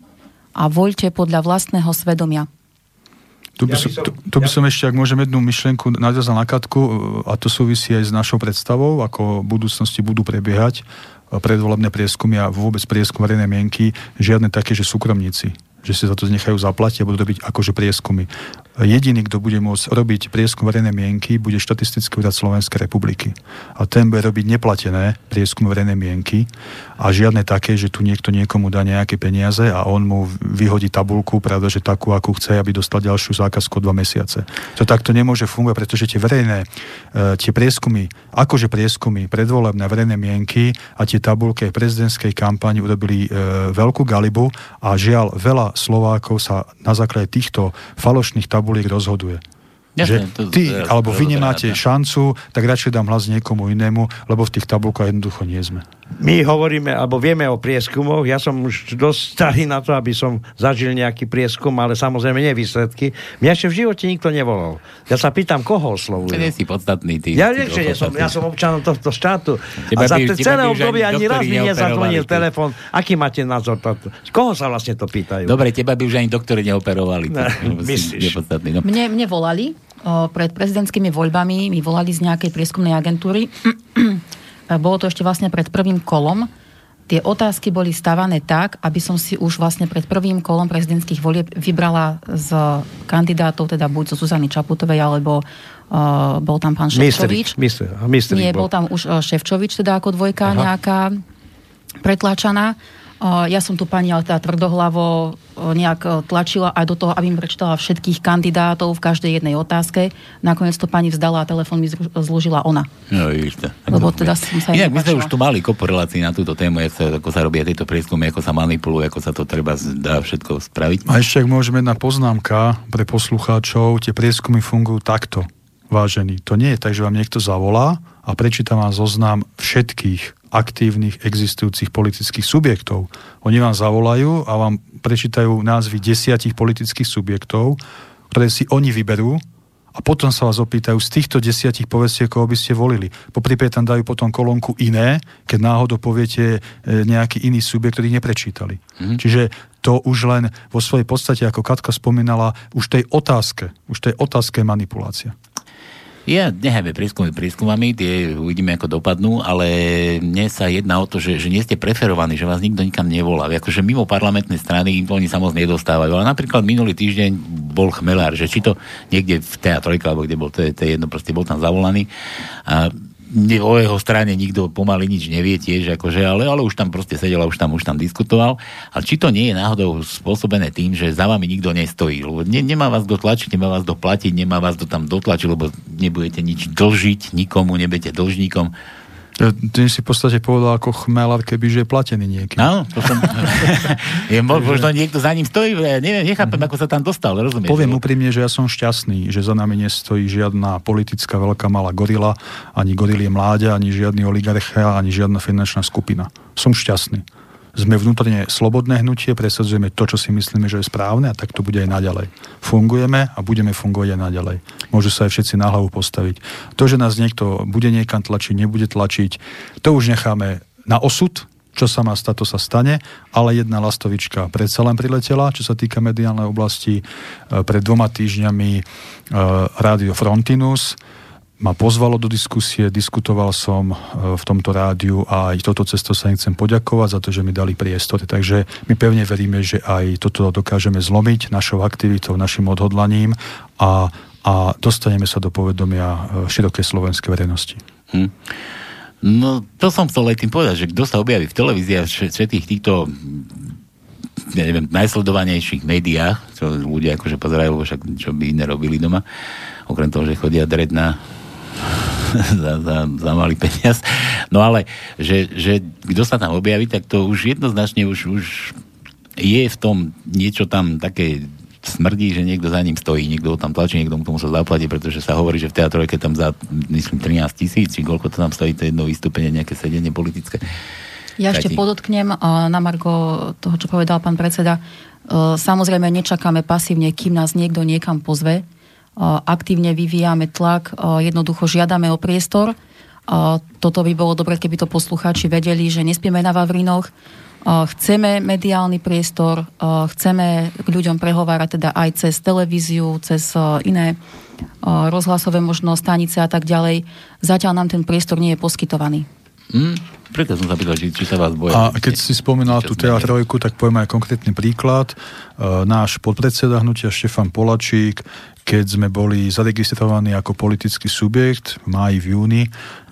a voľte podľa vlastného svedomia. Tu by, som, tu, tu by som ešte, ak môžem jednu myšlienku nadviazal na Katku, a to súvisí aj s našou predstavou, ako v budúcnosti budú prebiehať eh, predvolebné prieskumy a vôbec prieskum verejnej mienky, žiadne také, že súkromníci že si za to nechajú zaplatiť a budú robiť akože prieskumy. Jediný, kto bude môcť robiť prieskum verejnej mienky, bude štatistický úrad Slovenskej republiky. A ten bude robiť neplatené prieskum verejnej mienky a žiadne také, že tu niekto niekomu dá nejaké peniaze a on mu vyhodí tabulku, pravda, že takú, akú chce, aby dostal ďalšiu zákazku dva mesiace. To takto nemôže fungovať, pretože tie verejné, e, tie prieskumy, akože prieskumy, predvolebné verejné mienky a tie tabulky prezidentskej kampani urobili e, veľkú galibu a žiaľ veľa Slovákov sa na základe týchto falošných tabulok tabuliek rozhoduje. Jasne, že to, ty to, alebo vy nemáte šancu, tak radšej dám hlas niekomu inému, lebo v tých tabulkách jednoducho nie sme. My hovoríme, alebo vieme o prieskumoch, ja som už dosť starý na to, aby som zažil nejaký prieskum, ale samozrejme nie výsledky. Mňa ešte v živote nikto nevolal. Ja sa pýtam, koho oslovujú. nie si podstatný. Ty, ja nie, že som, ja som občanom tohto štátu. Teba a za by, celé obdobie ani raz mi nezazvonil telefon. Aký máte názor? Koho sa vlastne to pýtajú? Dobre, teba by už ani doktori neoperovali. Ne, [LAUGHS] myslíš? No. Mne, mne volali, pred prezidentskými voľbami mi volali z nejakej prieskumnej agentúry. [CLEARS THROAT] Bolo to ešte vlastne pred prvým kolom. Tie otázky boli stavané tak, aby som si už vlastne pred prvým kolom prezidentských volieb vybrala z kandidátov, teda buď zo Zuzany Čaputovej, alebo uh, bol tam pán Ševčovič. Nie, bol. bol tam už uh, Ševčovič, teda ako dvojka Aha. nejaká pretláčaná. Ja som tu pani ale teda tvrdohlavo nejak tlačila aj do toho, aby mi prečítala všetkých kandidátov v každej jednej otázke. Nakoniec to pani vzdala a telefon mi zložila ona. No, vidíte. Lebo teda som sa Inak my sme už tu mali kopu relácií na túto tému, ako sa, ako sa robia tieto prieskumy, ako sa manipulujú, ako sa to treba dá všetko spraviť. A ešte, ak môžeme jedna poznámka pre poslucháčov, tie prieskumy fungujú takto, vážení. To nie je tak, že vám niekto zavolá a prečíta vám zoznam všetkých aktívnych existujúcich politických subjektov. Oni vám zavolajú a vám prečítajú názvy desiatich politických subjektov, ktoré si oni vyberú a potom sa vás opýtajú z týchto desiatich povedzte, koho by ste volili. Po prípade tam dajú potom kolónku iné, keď náhodou poviete e, nejaký iný subjekt, ktorý neprečítali. Mm-hmm. Čiže to už len vo svojej podstate, ako Katka spomínala, už tej otázke, už tej otázke manipulácia. Ja necháme prieskumy prieskumami, tie uvidíme, ako dopadnú, ale mne sa jedná o to, že, že nie ste preferovaní, že vás nikto nikam nevolá. Akože mimo parlamentnej strany oni sa nedostávajú. Ale napríklad minulý týždeň bol chmelár, že či to niekde v teatrojke, alebo kde bol, to je, to je jedno, proste bol tam zavolaný. A o jeho strane nikto pomaly nič nevie tiež, akože, ale, ale už tam proste sedel a už tam, už tam diskutoval. Ale či to nie je náhodou spôsobené tým, že za vami nikto nestojí, lebo ne, nemá vás kto tlačiť, nemá vás kto platiť, nemá vás kto tam dotlačiť, lebo nebudete nič dlžiť nikomu, nebudete dlžníkom ty si v podstate povedal ako chmelár, keby že je platený niekým. Áno, to som... [LAUGHS] je, možno niekto za ním stojí, ja neviem, nechápem, ako sa tam dostal, rozumieš? Poviem úprimne, že ja som šťastný, že za nami nestojí žiadna politická veľká malá gorila, ani gorilie mláďa, ani žiadny oligarcha, ani žiadna finančná skupina. Som šťastný Sme vnútorne slobodné hnutie, presadzujeme to, čo si myslíme, že je správne a tak to bude aj naďalej. Fungujeme a budeme fungovať aj naďalej. Môžu sa aj všetci na hlavu postaviť. To, že nás niekto bude niekam tlačiť, nebude tlačiť, to už necháme na osud, čo sa má stať, to sa stane, ale jedna lastovička predsa len priletela, čo sa týka mediálnej oblasti. E, pred dvoma týždňami e, Rádio Frontinus ma pozvalo do diskusie, diskutoval som e, v tomto rádiu a aj toto cesto sa im chcem poďakovať za to, že mi dali priestor. Takže my pevne veríme, že aj toto dokážeme zlomiť našou aktivitou, našim odhodlaním a, a dostaneme sa do povedomia širokej slovenskej verejnosti. Hm. No, to som chcel aj tým povedať, že kto sa objaví v televízii a všetkých týchto neviem, najsledovanejších médiách, čo ľudia akože pozerajú, však čo by iné doma, okrem toho, že chodia dred na [LAUGHS] za, za, za malý peniaz. No ale, že, že kto sa tam objaví, tak to už jednoznačne už, už je v tom niečo tam také smrdí, že niekto za ním stojí, niekto ho tam tlačí, niekto mu to musel zaplatiť, pretože sa hovorí, že v teatrojke tam za, myslím, 13 tisíc, či koľko to tam stojí, to jedno vystúpenie, nejaké sedenie politické. Ja ešte podotknem na Margo toho, čo povedal pán predseda. Samozrejme, nečakáme pasívne, kým nás niekto niekam pozve. Aktívne vyvíjame tlak, jednoducho žiadame o priestor. Toto by bolo dobre, keby to poslucháči vedeli, že nespieme na Vavrinoch, Chceme mediálny priestor, chceme k ľuďom prehovárať teda aj cez televíziu, cez iné rozhlasové možno stanice a tak ďalej. Zatiaľ nám ten priestor nie je poskytovaný. Hmm, preto som sa pýtal, či, či sa vás boja. A keď si spomínal tú teatrojku, tak poviem aj konkrétny príklad. Náš podpredseda hnutia Štefan Polačík keď sme boli zaregistrovaní ako politický subjekt v máji, v júni.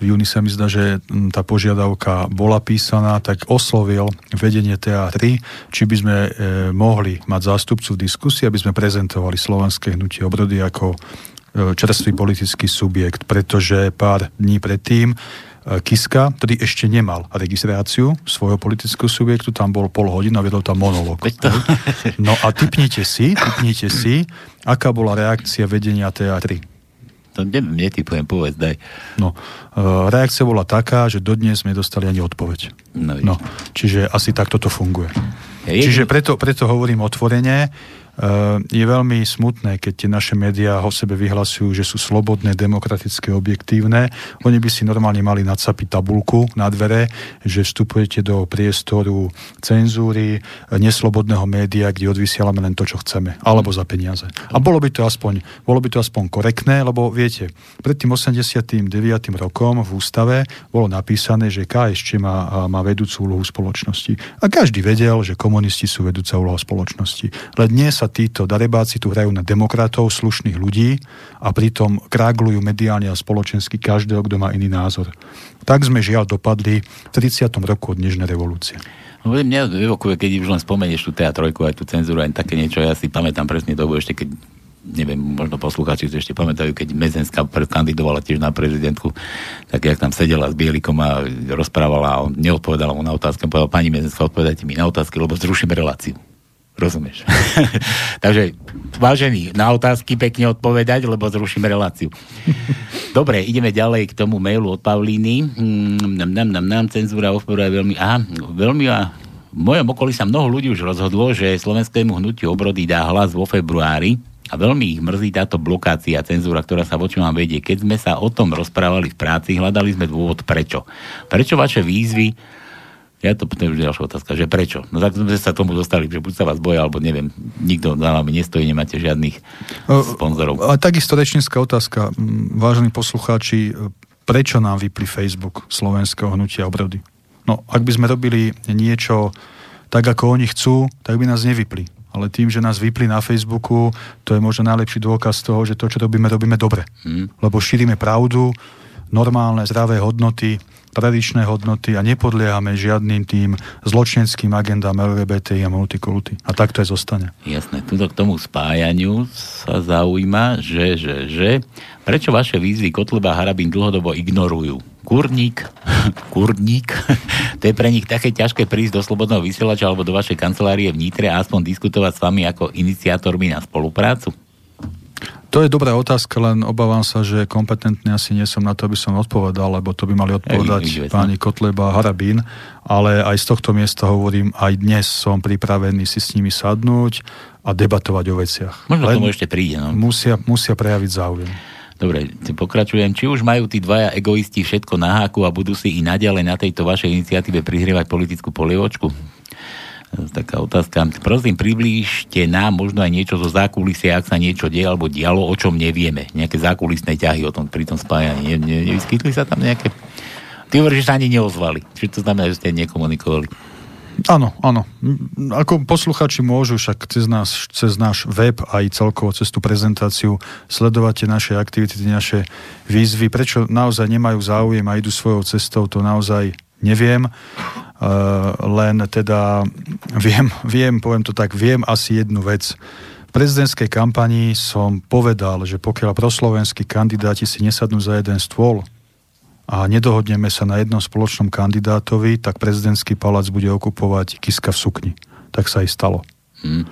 V júni sa mi zdá, že tá požiadavka bola písaná, tak oslovil vedenie TA3, či by sme e, mohli mať zástupcu v diskusii, aby sme prezentovali slovenské hnutie obrody ako e, čerstvý politický subjekt, pretože pár dní predtým E, Kiska, ktorý ešte nemal registráciu svojho politického subjektu, tam bol pol hodina a viedol tam monológ. No a typnite si, typnite si, aká bola reakcia vedenia TA3. To netypujem, povedz, daj. No, e, reakcia bola taká, že dodnes sme dostali ani odpoveď. No, no čiže asi takto to funguje. Ja čiže preto, preto hovorím otvorene, je veľmi smutné, keď tie naše médiá o sebe vyhlasujú, že sú slobodné, demokratické, objektívne. Oni by si normálne mali nadsapiť tabulku na dvere, že vstupujete do priestoru cenzúry, neslobodného média, kde odvysielame len to, čo chceme, alebo za peniaze. A bolo by to aspoň, bolo by to aspoň korektné, lebo viete, pred tým 89. rokom v ústave bolo napísané, že KSČ má, má vedúcu úlohu spoločnosti. A každý vedel, že komunisti sú vedúca úloha spoločnosti. Len dnes sa títo darebáci tu hrajú na demokratov, slušných ľudí a pritom kráglujú mediálne a spoločensky každého, kto má iný názor. Tak sme žiaľ dopadli v 30. roku od dnešnej revolúcie. No, mňa evokuje, keď už len spomenieš tú teatrojku, aj tú cenzúru, aj také niečo, ja si pamätám presne dobu ešte, keď neviem, možno poslucháči si ešte pamätajú, keď Mezenská kandidovala tiež na prezidentku, tak jak tam sedela s Bielikom a rozprávala a on neodpovedala mu na otázky, povedal, pani Mezenská, odpovedajte mi na otázky, lebo zrušíme reláciu. Rozumieš? [LAUGHS] Takže, vážený, na otázky pekne odpovedať, lebo zrušíme reláciu. Dobre, ideme ďalej k tomu mailu od Pavlíny. Nám, nám, nám, nám cenzúra je veľmi... Aha, veľmi a v mojom okolí sa mnoho ľudí už rozhodlo, že slovenskému hnutiu obrody dá hlas vo februári a veľmi ich mrzí táto blokácia, cenzúra, ktorá sa voči vám vedie. Keď sme sa o tom rozprávali v práci, hľadali sme dôvod prečo. Prečo vaše výzvy ja to potom už ďalšia otázka, že prečo? No tak sme sa tomu dostali, že buď sa vás boja, alebo neviem, nikto za vami nestojí, nemáte žiadnych sponzorov. A takisto rečnícka otázka. Vážení poslucháči, prečo nám vypli Facebook slovenského hnutia obrody? No, ak by sme robili niečo tak, ako oni chcú, tak by nás nevypli. Ale tým, že nás vypli na Facebooku, to je možno najlepší dôkaz toho, že to, čo robíme, robíme dobre. Hmm. Lebo šírime pravdu, normálne, zdravé hodnoty, tradičné hodnoty a nepodliehame žiadnym tým zločenským agendám LGBTI a multikulty. A tak to aj zostane. Jasné. Tuto k tomu spájaniu sa zaujíma, že, že, že prečo vaše výzvy Kotleba a Harabín dlhodobo ignorujú? Kurník, [LAUGHS] kurník, [LAUGHS] to je pre nich také ťažké prísť do slobodného vysielača alebo do vašej kancelárie v Nitre a aspoň diskutovať s vami ako iniciátormi na spoluprácu? To je dobrá otázka, len obávam sa, že kompetentný asi nie som na to, aby som odpovedal, lebo to by mali odpovedať ja, páni Kotleba a Harabín, ale aj z tohto miesta hovorím, aj dnes som pripravený si s nimi sadnúť a debatovať o veciach. Možno len tomu ešte príde. No. Musia, musia prejaviť záujem. Dobre, pokračujem. Či už majú tí dvaja egoisti všetko na háku a budú si i naďalej na tejto vašej iniciatíve prihrievať politickú polievočku? Taká otázka. Prosím, priblížte nám možno aj niečo zo zákulisia, ak sa niečo deje alebo dialo, o čom nevieme. Nejaké zákulisné ťahy o tom pri tom spájaní. Ne, ne, nevyskytli sa tam nejaké... Ty hovoríš, že sa ani neozvali. Či to znamená, že ste nekomunikovali? Áno, áno. Ako posluchači môžu však cez, nás, cez náš web aj celkovo cez tú prezentáciu sledovať tie naše aktivity, tie naše výzvy. Prečo naozaj nemajú záujem a idú svojou cestou, to naozaj neviem. Uh, len teda viem, [LAUGHS] viem, poviem to tak, viem asi jednu vec. V prezidentskej kampanii som povedal, že pokiaľ proslovenskí kandidáti si nesadnú za jeden stôl a nedohodneme sa na jednom spoločnom kandidátovi, tak prezidentský palác bude okupovať Kiska v sukni. Tak sa aj stalo. Hmm.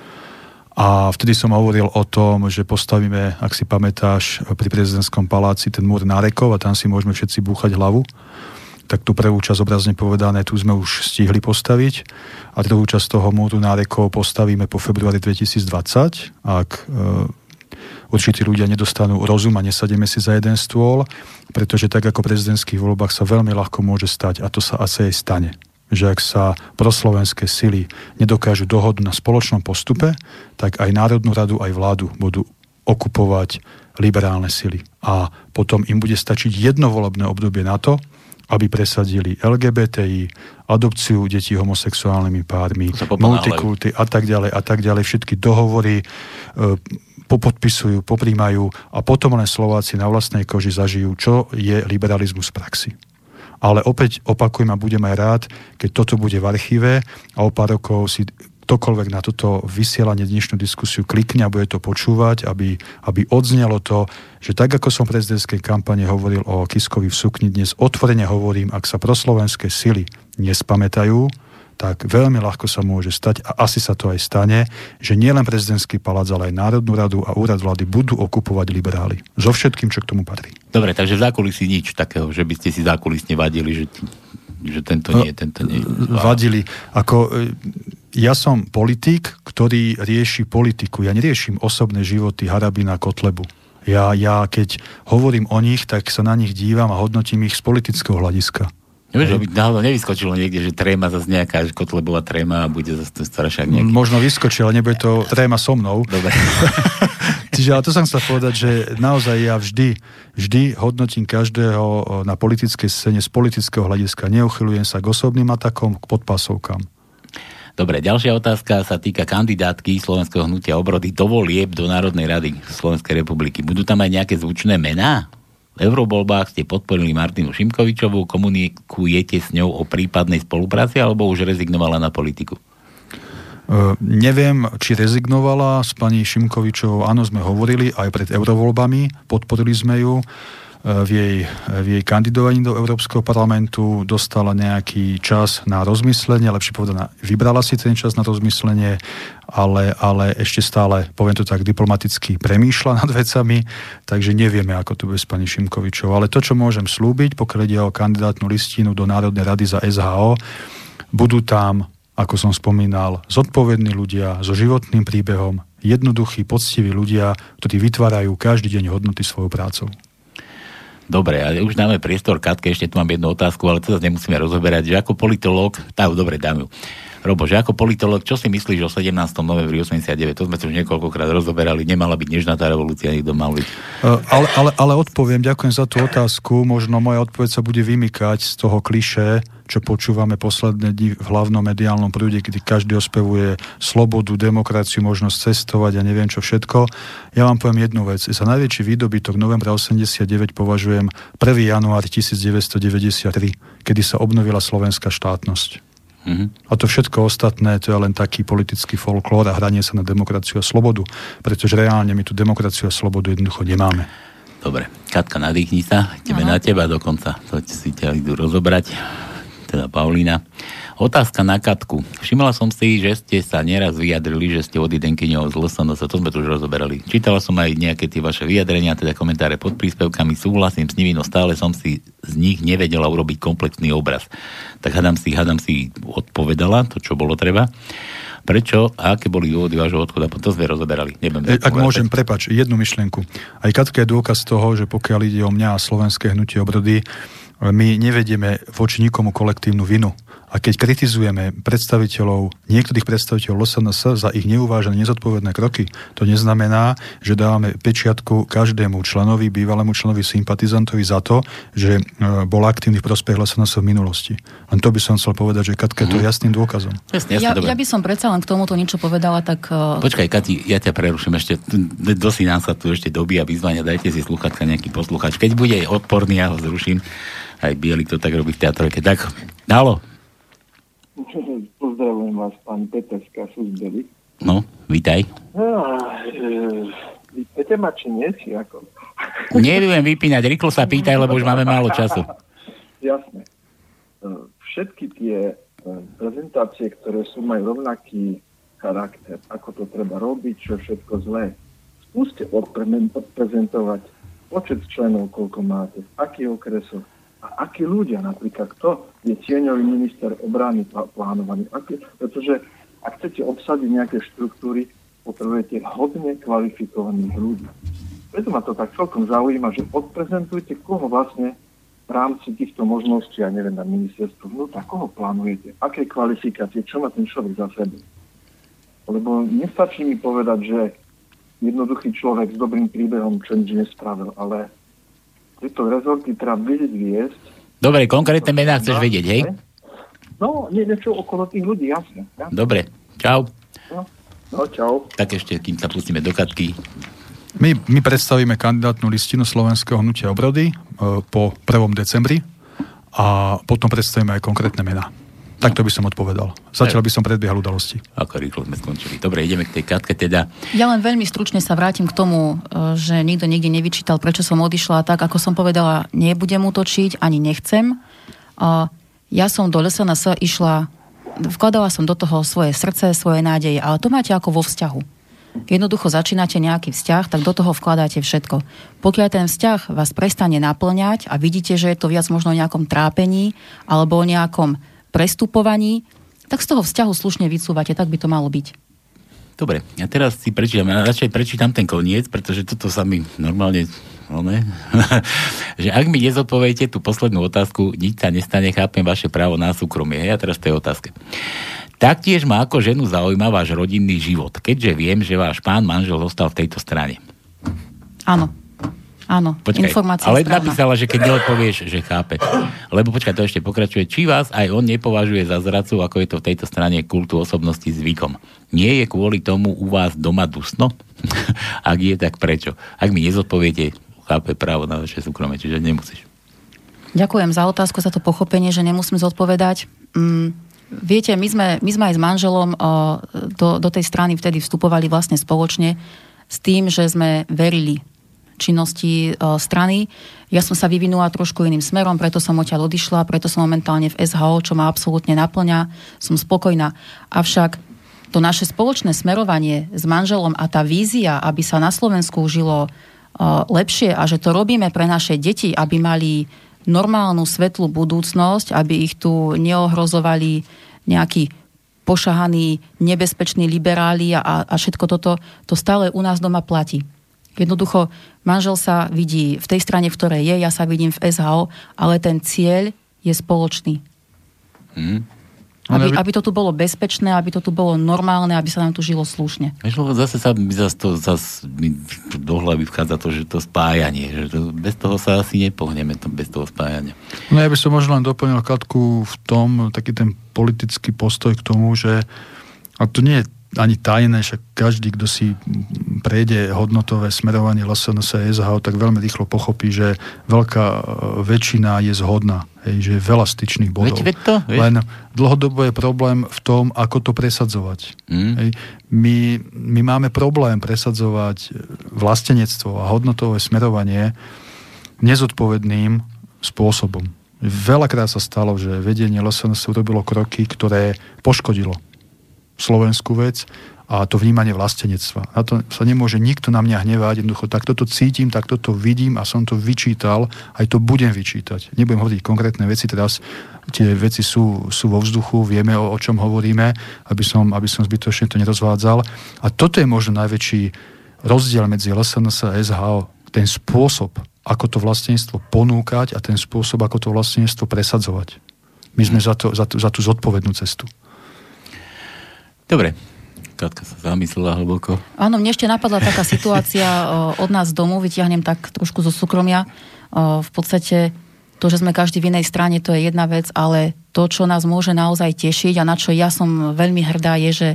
A vtedy som hovoril o tom, že postavíme, ak si pamätáš, pri prezidentskom paláci ten múr nárekov a tam si môžeme všetci búchať hlavu tak tú prvú časť obrazne povedané tu sme už stihli postaviť a druhú časť toho múru nárekov postavíme po februári 2020, ak e, určití ľudia nedostanú rozum a nesadíme si za jeden stôl, pretože tak ako v prezidentských voľbách sa veľmi ľahko môže stať a to sa asi aj stane že ak sa proslovenské sily nedokážu dohodnúť na spoločnom postupe, tak aj Národnú radu, aj vládu budú okupovať liberálne sily. A potom im bude stačiť jedno volebné obdobie na to, aby presadili LGBTI, adopciu detí homosexuálnymi pármi, multikulty a tak ďalej a tak ďalej. Všetky dohovory e, popodpisujú, poprímajú a potom len Slováci na vlastnej koži zažijú, čo je liberalizmus v praxi. Ale opäť opakujem a budem aj rád, keď toto bude v archíve a o pár rokov si ktokoľvek na toto vysielanie dnešnú diskusiu klikne a bude to počúvať, aby, aby odznelo to, že tak ako som v prezidentskej kampane hovoril o Kiskovi v sukni, dnes otvorene hovorím, ak sa proslovenské sily nespamätajú, tak veľmi ľahko sa môže stať, a asi sa to aj stane, že nielen prezidentský palác, ale aj Národnú radu a úrad vlády budú okupovať liberáli. So všetkým, čo k tomu patrí. Dobre, takže v zákulisí nič takého, že by ste si zákulisne vadili, že, že tento nie, tento nie. Vadili. Ako, ja som politik, ktorý rieši politiku. Ja neriešim osobné životy Harabina Kotlebu. Ja, ja keď hovorím o nich, tak sa na nich dívam a hodnotím ich z politického hľadiska. Nevieš, že by náhodou nevyskočilo niekde, že tréma zase nejaká, že Kotlebová tréma a bude zase to strašák nejaký. Možno vyskočil, ale nebude to tréma so mnou. Dobre. [LAUGHS] Čiže ale to som chcel povedať, že naozaj ja vždy, vždy hodnotím každého na politickej scéne z politického hľadiska. Neuchylujem sa k osobným atakom, k podpasovkám. Dobre, ďalšia otázka sa týka kandidátky Slovenského hnutia obrody do volieb do Národnej rady Slovenskej republiky. Budú tam aj nejaké zvučné mená? V eurovoľbách ste podporili Martinu Šimkovičovú, komunikujete s ňou o prípadnej spolupráci alebo už rezignovala na politiku? Uh, neviem, či rezignovala s pani Šimkovičovou. Áno, sme hovorili aj pred eurovoľbami, podporili sme ju v jej, v jej kandidovaní do Európskeho parlamentu dostala nejaký čas na rozmyslenie, lepšie povedané, vybrala si ten čas na rozmyslenie, ale, ale ešte stále, poviem to tak diplomaticky, premýšľa nad vecami, takže nevieme, ako to bude s pani Šimkovičou. Ale to, čo môžem slúbiť, pokiaľ ide o kandidátnu listinu do Národnej rady za SHO, budú tam, ako som spomínal, zodpovední ľudia so životným príbehom, jednoduchí, poctiví ľudia, ktorí vytvárajú každý deň hodnoty svojou prácou. Dobre, ale už dáme priestor Katke, ešte tu mám jednu otázku, ale to nemusíme rozoberať, že ako politológ, tá, dobre, dám ju. Robo, že ako politolog, čo si myslíš o 17. novembri 89? To sme tu už niekoľkokrát rozoberali, nemala byť nežná tá revolúcia, nikto mal byť. Uh, ale, ale, ale odpoviem, ďakujem za tú otázku, možno moja odpoveď sa bude vymykať z toho kliše, čo počúvame posledné dni v hlavnom mediálnom prúde, kedy každý ospevuje slobodu, demokraciu, možnosť cestovať a neviem čo všetko. Ja vám poviem jednu vec. Za najväčší výdobytok novembra 89 považujem 1. január 1993, kedy sa obnovila slovenská štátnosť. Mm-hmm. A to všetko ostatné, to je len taký politický folklór a hranie sa na demokraciu a slobodu, pretože reálne my tu demokraciu a slobodu jednoducho nemáme. Dobre, Katka, nadýchni sa, ideme na teba dokonca, to si ťa idú rozobrať. teda Paulína. Otázka na Katku. Všimla som si, že ste sa nieraz vyjadrili, že ste od Idenkyňov z LSNS, to sme tu už rozoberali. Čítala som aj nejaké tie vaše vyjadrenia, teda komentáre pod príspevkami, súhlasím s nimi, no stále som si z nich nevedela urobiť komplexný obraz. Tak hadam si, hadam si odpovedala to, čo bolo treba. Prečo a aké boli dôvody vášho odchodu? To sme rozoberali. Nebudem e, ak môžem, prepač, jednu myšlienku. Aj Katka je dôkaz toho, že pokiaľ ide o mňa a slovenské hnutie obrody, my nevedieme voči nikomu kolektívnu vinu. A keď kritizujeme predstaviteľov, niektorých predstaviteľov LSNS za ich neuvážené, nezodpovedné kroky, to neznamená, že dávame pečiatku každému členovi, bývalému členovi, sympatizantovi za to, že e, bol aktívny v prospech LSNS v minulosti. Len to by som chcel povedať, že Katka je to mhm. jasným dôkazom. Jasne, jasne, ja, ja by som predsa len k tomuto niečo povedala, tak... Uh... Počkaj, Kati, ja ťa preruším ešte. Dosí nám sa tu ešte dobíja vyzvania, dajte si sluchatka nejaký posluchač. Keď bude odporný, ja ho zruším. Aj Bielik to tak robí v teatrojke. Tak, halo. [LAUGHS] Pozdravujem vás, pán Peter z Kasusbeli. No, vítaj. Vypnete ma, či nie? Či ako? [LAUGHS] Neviem vypínať, rýchlo sa pýtaj, lebo už máme málo času. [LAUGHS] Jasné. E, všetky tie e, prezentácie, ktoré sú, majú rovnaký charakter, ako to treba robiť, čo všetko zlé. Skúste odprezentovať počet členov, koľko máte, v akých okresoch, a akí ľudia, napríklad kto je tieňový minister obrany plánovaný, aký, pretože ak chcete obsadiť nejaké štruktúry, potrebujete hodne kvalifikovaných ľudí. Preto ma to tak celkom zaujíma, že odprezentujte, koho vlastne v rámci týchto možností, ja neviem, na ministerstvu vnútra, koho plánujete, aké kvalifikácie, čo má ten človek za sebe. Lebo nestačí mi povedať, že jednoduchý človek s dobrým príbehom čo nič nespravil, ale tieto rezorty treba vedieť viesť. Dobre, konkrétne mená chceš vedieť, hej? No, nie, niečo okolo tých ľudí, jasne. jasne. Dobre, čau. No, no, čau. Tak ešte, kým sa pustíme do katky. My, my predstavíme kandidátnu listinu Slovenského hnutia obrody e, po 1. decembri a potom predstavíme aj konkrétne mená. Tak to by som odpovedal. Zatiaľ by som predbiehal udalosti. Ako rýchlo sme skončili. Dobre, ideme k tej katke teda. Ja len veľmi stručne sa vrátim k tomu, e, že nikto nikde nevyčítal, prečo som odišla. Tak, ako som povedala, nebudem útočiť, ani nechcem. Ja som do LSNS išla, vkladala som do toho svoje srdce, svoje nádeje, ale to máte ako vo vzťahu. Jednoducho začínate nejaký vzťah, tak do toho vkladáte všetko. Pokiaľ ten vzťah vás prestane naplňať a vidíte, že je to viac možno o nejakom trápení alebo o nejakom prestupovaní, tak z toho vzťahu slušne vycúvate, tak by to malo byť. Dobre, ja teraz si prečítam, ja radšej prečítam ten koniec, pretože toto sa mi normálne no ne? [LAUGHS] že ak mi nezodpoviete tú poslednú otázku, nič sa nestane, chápem vaše právo na súkromie. Ja teraz tej otázke. Taktiež ma ako ženu zaujíma váš rodinný život, keďže viem, že váš pán manžel zostal v tejto strane. Áno. Áno, počkaj, informácia Ale správna. napísala, že keď neodpovieš, že chápe. Lebo počkaj, to ešte pokračuje. Či vás aj on nepovažuje za zradcu, ako je to v tejto strane kultu osobnosti zvykom? Nie je kvôli tomu u vás doma dusno? [LAUGHS] Ak je, tak prečo? Ak mi nezodpoviete, chápe právo na vaše súkromie, čiže nemusíš. Ďakujem za otázku, za to pochopenie, že nemusím zodpovedať. Mm, viete, my sme, my sme aj s manželom o, do, do tej strany vtedy vstupovali vlastne spoločne s tým, že sme verili činnosti e, strany. Ja som sa vyvinula trošku iným smerom, preto som odtiaľ odišla, preto som momentálne v SHO, čo ma absolútne naplňa, som spokojná. Avšak to naše spoločné smerovanie s manželom a tá vízia, aby sa na Slovensku žilo e, lepšie a že to robíme pre naše deti, aby mali normálnu svetlú budúcnosť, aby ich tu neohrozovali nejakí pošahaní, nebezpeční liberáli a, a všetko toto, to stále u nás doma platí. Jednoducho, manžel sa vidí v tej strane, v ktorej je, ja sa vidím v SHO, ale ten cieľ je spoločný. Mm. Aby, aby to tu bolo bezpečné, aby to tu bolo normálne, aby sa nám tu žilo slušne. Vieš, zase sa mi zase to, zase mi do hlavy vchádza to, že to spájanie, že to, bez toho sa asi nepohneme, to, bez toho spájania. No ja by som možno len doplnil Katku v tom, taký ten politický postoj k tomu, že a to nie je ani tajné, však každý, kto si prejde hodnotové smerovanie LSNS SHO, tak veľmi rýchlo pochopí, že veľká e, väčšina je zhodná, hej, že je veľa styčných bodov. Veď, veď to, veď. Len dlhodobo je problém v tom, ako to presadzovať. Mm. Hej. My, my máme problém presadzovať vlastenectvo a hodnotové smerovanie nezodpovedným spôsobom. Veľakrát sa stalo, že vedenie LSNS urobilo kroky, ktoré poškodilo slovenskú vec a to vnímanie vlastenectva. Na to sa nemôže nikto na mňa hnevať, jednoducho takto to cítim, takto to vidím a som to vyčítal, aj to budem vyčítať. Nebudem hovoriť konkrétne veci teraz, tie veci sú, sú vo vzduchu, vieme o, o čom hovoríme, aby som, aby som zbytočne to nerozvádzal. A toto je možno najväčší rozdiel medzi LSNS a SHO. Ten spôsob, ako to vlastníctvo ponúkať a ten spôsob, ako to vlastníctvo presadzovať. My sme za, to, za, tú, za tú zodpovednú cestu. Dobre, Katka sa zamyslela hlboko. Áno, mne ešte napadla taká situácia [LAUGHS] od nás domu, vyťahnem tak trošku zo súkromia. V podstate to, že sme každý v inej strane, to je jedna vec, ale to, čo nás môže naozaj tešiť a na čo ja som veľmi hrdá, je, že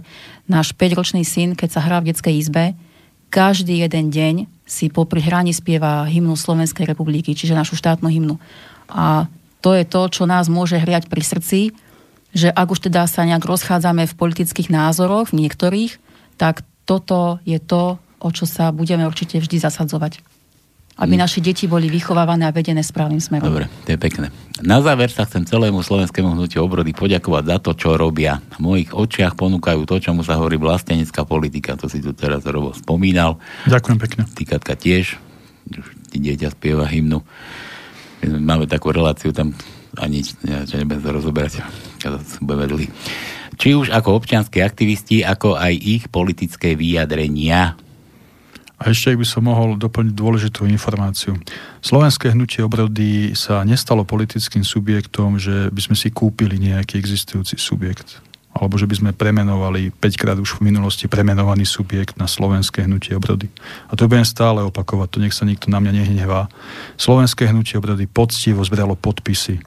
náš 5-ročný syn, keď sa hrá v detskej izbe, každý jeden deň si popri hraní spieva hymnu Slovenskej republiky, čiže našu štátnu hymnu. A to je to, čo nás môže hriať pri srdci, že ak už teda sa nejak rozchádzame v politických názoroch, v niektorých, tak toto je to, o čo sa budeme určite vždy zasadzovať. Aby hmm. naše deti boli vychovávané a vedené správnym smerom. Dobre, to je pekné. Na záver sa chcem celému slovenskému hnutiu obrody poďakovať za to, čo robia. V mojich očiach ponúkajú to, čomu sa hovorí vlastenecká politika. To si tu teraz Robo spomínal. Ďakujem pekne. Týkatka tiež. Dieťa spieva hymnu. Máme takú reláciu tam ani ja, čo nebudem to rozoberať. Či už ako občianské aktivisti, ako aj ich politické vyjadrenia. A ešte by som mohol doplniť dôležitú informáciu. Slovenské hnutie obrody sa nestalo politickým subjektom, že by sme si kúpili nejaký existujúci subjekt alebo že by sme premenovali 5 krát už v minulosti premenovaný subjekt na slovenské hnutie obrody. A to budem stále opakovať, to nech sa nikto na mňa nehnevá. Slovenské hnutie obrody poctivo zbralo podpisy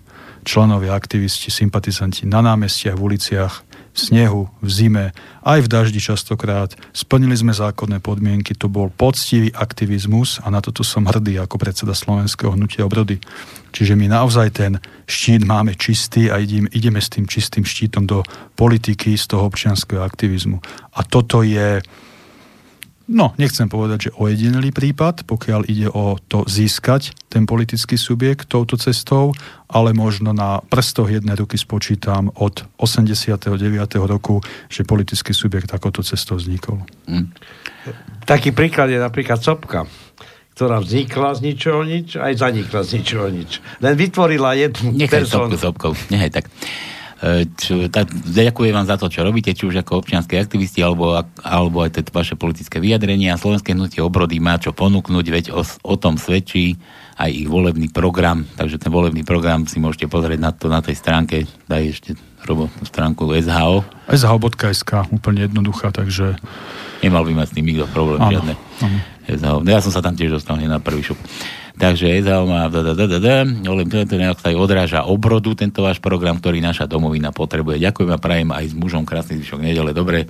členovia, aktivisti, sympatizanti na námestiach, v uliciach, v snehu, v zime, aj v daždi častokrát. Splnili sme zákonné podmienky, to bol poctivý aktivizmus a na toto som hrdý ako predseda Slovenského hnutia obrody. Čiže my naozaj ten štít máme čistý a ideme, s tým čistým štítom do politiky, z toho občianského aktivizmu. A toto je No, nechcem povedať, že ojedinelý prípad, pokiaľ ide o to získať ten politický subjekt touto cestou, ale možno na prstoch jednej ruky spočítam od 89. roku, že politický subjekt takouto cestou vznikol. Mm. Taký príklad je napríklad Sopka ktorá vznikla z ničoho nič, aj zanikla z ničoho nič. Len vytvorila jednu Nechaj personu. Sopku, nechaj tak. Tá, ďakujem vám za to, čo robíte, či už ako občianskí aktivisti, alebo, alebo aj tieto vaše politické vyjadrenia. Slovenské hnutie obrody má čo ponúknuť, veď o, o tom svedčí aj ich volebný program, takže ten volebný program si môžete pozrieť na to na tej stránke, daj ešte robo stránku SHO. SHO.sk, úplne jednoduchá, takže... Nemal by mať s tým nikto problém, áno, žiadne. Áno. SHO. No ja som sa tam tiež dostal na prvý šup. Takže EZAO má to nejak sa aj odráža obrodu, tento váš program, ktorý naša domovina potrebuje. Ďakujem a prajem aj s mužom krásny zvyšok nedele. Dobre,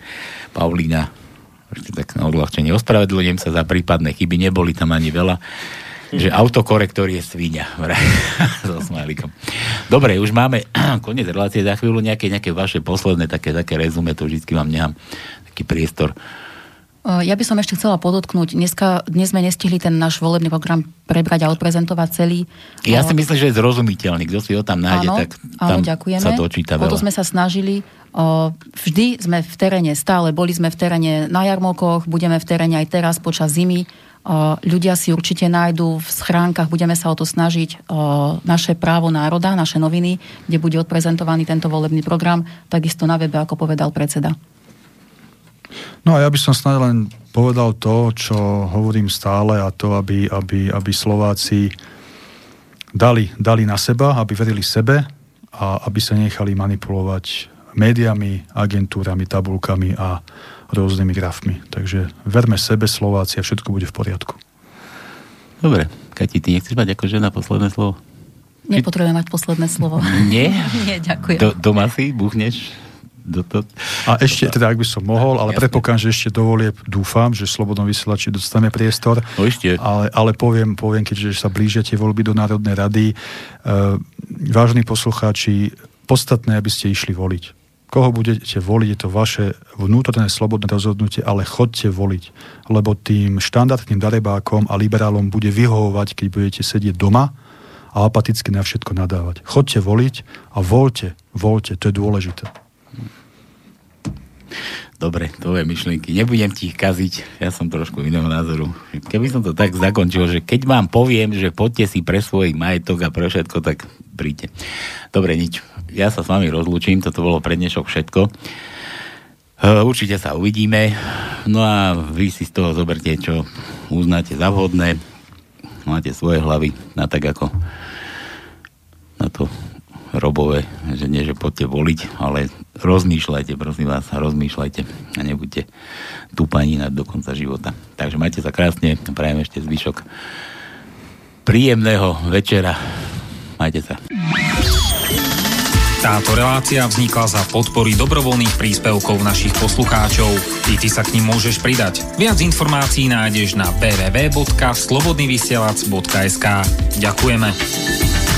Paulína, tak na odľahčenie. Ospravedlňujem sa za prípadné chyby, neboli tam ani veľa že autokorektor je svíňa. [LAUGHS] so smajlikom. Dobre, už máme [CLEARS THROAT] koniec relácie, za chvíľu nejaké, nejaké vaše posledné také, také rezume, to vždy vám nechám taký priestor. Ja by som ešte chcela podotknúť, dneska, dnes sme nestihli ten náš volebný program prebrať a odprezentovať celý. Ja si myslím, že je zrozumiteľný. Kto si ho tam nájde, áno, tak tam áno, ďakujeme. sa dočíta veľa. Potom sme sa snažili. Vždy sme v teréne, stále boli sme v teréne na jarmokoch, budeme v teréne aj teraz počas zimy. Ľudia si určite nájdú v schránkach, budeme sa o to snažiť, naše právo národa, naše noviny, kde bude odprezentovaný tento volebný program, takisto na webe, ako povedal predseda. No a ja by som snad len povedal to, čo hovorím stále a to, aby, aby, aby Slováci dali, dali na seba, aby verili sebe a aby sa nechali manipulovať médiami, agentúrami, tabulkami a rôznymi grafmi. Takže verme sebe, Slováci a všetko bude v poriadku. Dobre, Kati, ty nechceš mať ako žena posledné slovo? Nepotrebujem mať posledné slovo. Nie? [LAUGHS] Nie, ďakujem. Do, doma si buchneš. A ešte, teda ak by som mohol, ale predpokladám, že ešte dovolie, dúfam, že Slobodnom vysielači dostane priestor. No ešte. Ale, ale poviem, poviem, keďže sa blížia tie voľby do Národnej rady, e, vážni poslucháči, podstatné, aby ste išli voliť. Koho budete voliť, je to vaše vnútorné slobodné rozhodnutie, ale chodte voliť, lebo tým štandardným darebákom a liberálom bude vyhovovať, keď budete sedieť doma a apaticky na všetko nadávať. Chodte voliť a voľte, voľte, to je dôležité. Dobre, tvoje myšlienky. Nebudem ti ich kaziť, ja som trošku iného názoru. Keby som to tak zakončil, že keď vám poviem, že poďte si pre svoj majetok a pre všetko, tak príďte. Dobre, nič. Ja sa s vami rozlúčim, toto bolo pre dnešok všetko. E, určite sa uvidíme. No a vy si z toho zoberte, čo uznáte za vhodné. Máte svoje hlavy na tak ako na to robové, že nie, že poďte voliť, ale rozmýšľajte, prosím vás, rozmýšľajte a nebuďte na do konca života. Takže majte sa krásne, prajem ešte zvyšok príjemného večera. Majte sa. Táto relácia vznikla za podpory dobrovoľných príspevkov našich poslucháčov. I ty sa k ním môžeš pridať. Viac informácií nájdeš na www.slobodnyvysielac.sk Ďakujeme.